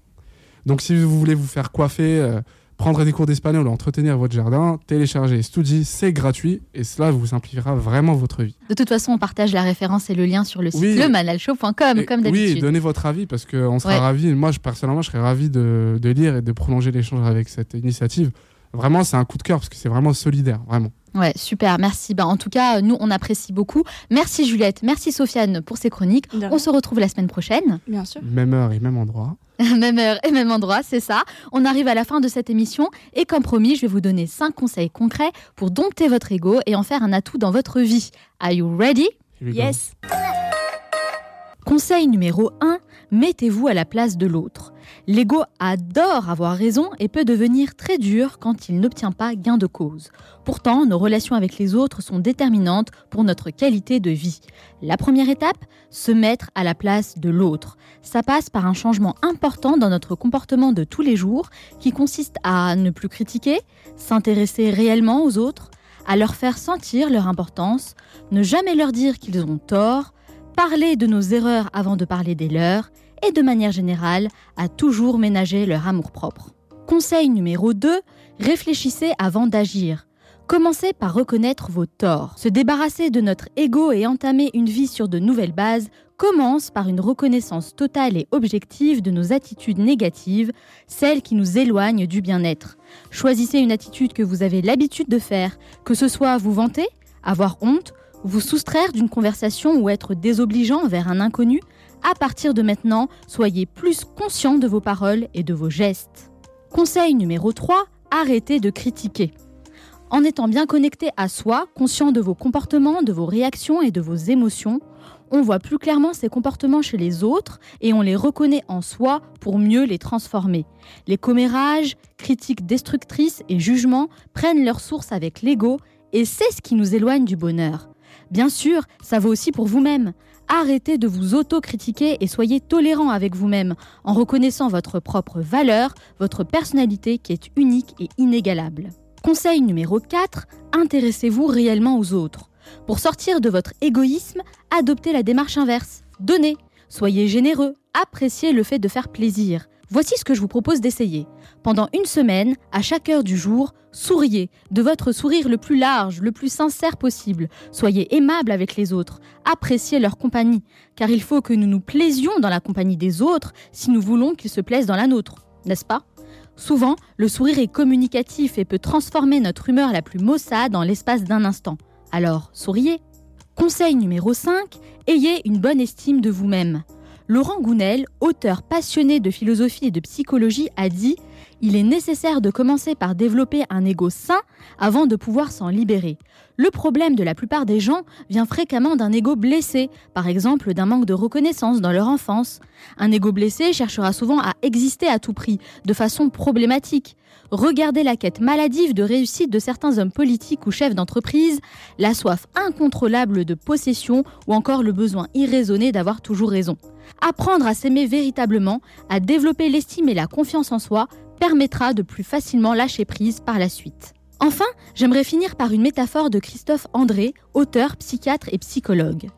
Donc si vous voulez vous faire coiffer, euh, prendre des cours d'espagnol ou entretenir votre jardin, téléchargez Studi, c'est gratuit et cela vous simplifiera vraiment votre vie. De toute façon, on partage la référence et le lien sur le site Oui. lemanalshow.com, comme oui, d'habitude. donnez votre avis parce qu'on sera Ouais. ravis. Moi, je, personnellement, je serais ravi de, de lire et de prolonger l'échange avec cette initiative. Vraiment, c'est un coup de cœur parce que c'est vraiment solidaire, vraiment. Ouais, super, merci. Ben, en tout cas, nous, on apprécie beaucoup. Merci Juliette, merci Sofiane pour ces chroniques. On se retrouve la semaine prochaine. Bien sûr. Même heure et même endroit. [laughs] même heure et même endroit, c'est ça. On arrive à la fin de cette émission et comme promis, je vais vous donner 5 conseils concrets pour dompter votre ego et en faire un atout dans votre vie. Are you ready? Yes. Conseil numéro 1, mettez-vous à la place de l'autre. L'ego adore avoir raison et peut devenir très dur quand il n'obtient pas gain de cause. Pourtant, nos relations avec les autres sont déterminantes pour notre qualité de vie. La première étape, se mettre à la place de l'autre. Ça passe par un changement important dans notre comportement de tous les jours qui consiste à ne plus critiquer, s'intéresser réellement aux autres, à leur faire sentir leur importance, ne jamais leur dire qu'ils ont tort, parler de nos erreurs avant de parler des leurs et de manière générale à toujours ménager leur amour-propre. Conseil numéro 2, réfléchissez avant d'agir. Commencez par reconnaître vos torts. Se débarrasser de notre ego et entamer une vie sur de nouvelles bases commence par une reconnaissance totale et objective de nos attitudes négatives, celles qui nous éloignent du bien-être. Choisissez une attitude que vous avez l'habitude de faire, que ce soit vous vanter, avoir honte, vous soustraire d'une conversation ou être désobligeant envers un inconnu, à partir de maintenant, soyez plus conscient de vos paroles et de vos gestes. Conseil numéro 3, arrêtez de critiquer. En étant bien connecté à soi, conscient de vos comportements, de vos réactions et de vos émotions, on voit plus clairement ces comportements chez les autres et on les reconnaît en soi pour mieux les transformer. Les commérages, critiques destructrices et jugements prennent leur source avec l'ego et c'est ce qui nous éloigne du bonheur. Bien sûr, ça vaut aussi pour vous-même. Arrêtez de vous auto-critiquer et soyez tolérant avec vous-même en reconnaissant votre propre valeur, votre personnalité qui est unique et inégalable. Conseil numéro 4, intéressez-vous réellement aux autres. Pour sortir de votre égoïsme, adoptez la démarche inverse. Donnez, soyez généreux, appréciez le fait de faire plaisir. Voici ce que je vous propose d'essayer. Pendant une semaine, à chaque heure du jour, souriez, de votre sourire le plus large, le plus sincère possible. Soyez aimable avec les autres, appréciez leur compagnie, car il faut que nous nous plaisions dans la compagnie des autres si nous voulons qu'ils se plaisent dans la nôtre, n'est-ce pas? Souvent, le sourire est communicatif et peut transformer notre humeur la plus maussade en l'espace d'un instant. Alors, souriez. Conseil numéro 5, ayez une bonne estime de vous-même. Laurent Gounel, auteur passionné de philosophie et de psychologie, a dit Il est nécessaire de commencer par développer un ego sain avant de pouvoir s'en libérer. Le problème de la plupart des gens vient fréquemment d'un ego blessé, par exemple d'un manque de reconnaissance dans leur enfance. Un ego blessé cherchera souvent à exister à tout prix, de façon problématique. Regardez la quête maladive de réussite de certains hommes politiques ou chefs d'entreprise, la soif incontrôlable de possession ou encore le besoin irraisonné d'avoir toujours raison. Apprendre à s'aimer véritablement, à développer l'estime et la confiance en soi, permettra de plus facilement lâcher prise par la suite. Enfin, j'aimerais finir par une métaphore de Christophe André, auteur, psychiatre et psychologue.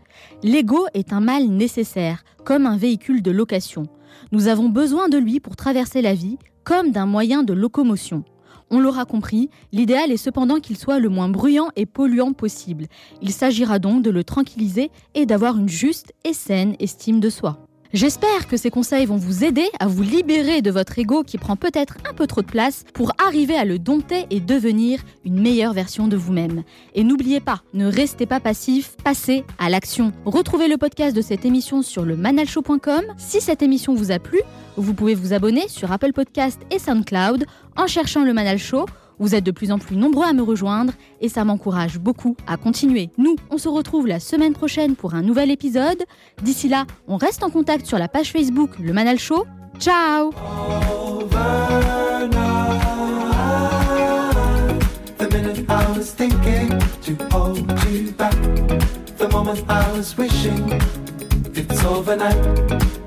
L'ego est un mal nécessaire, comme un véhicule de location. Nous avons besoin de lui pour traverser la vie, comme d'un moyen de locomotion. On l'aura compris, l'idéal est cependant qu'il soit le moins bruyant et polluant possible. Il s'agira donc de le tranquilliser et d'avoir une juste et saine estime de soi. J'espère que ces conseils vont vous aider à vous libérer de votre ego qui prend peut-être un peu trop de place pour arriver à le dompter et devenir une meilleure version de vous-même. Et n'oubliez pas, ne restez pas passif, passez à l'action. Retrouvez le podcast de cette émission sur le manalshow.com. Si cette émission vous a plu, vous pouvez vous abonner sur Apple Podcast et SoundCloud en cherchant le Manal Show. Vous êtes de plus en plus nombreux à me rejoindre et ça m'encourage beaucoup à continuer. Nous, on se retrouve la semaine prochaine pour un nouvel épisode. D'ici là, on reste en contact sur la page Facebook Le Manal Show. Ciao.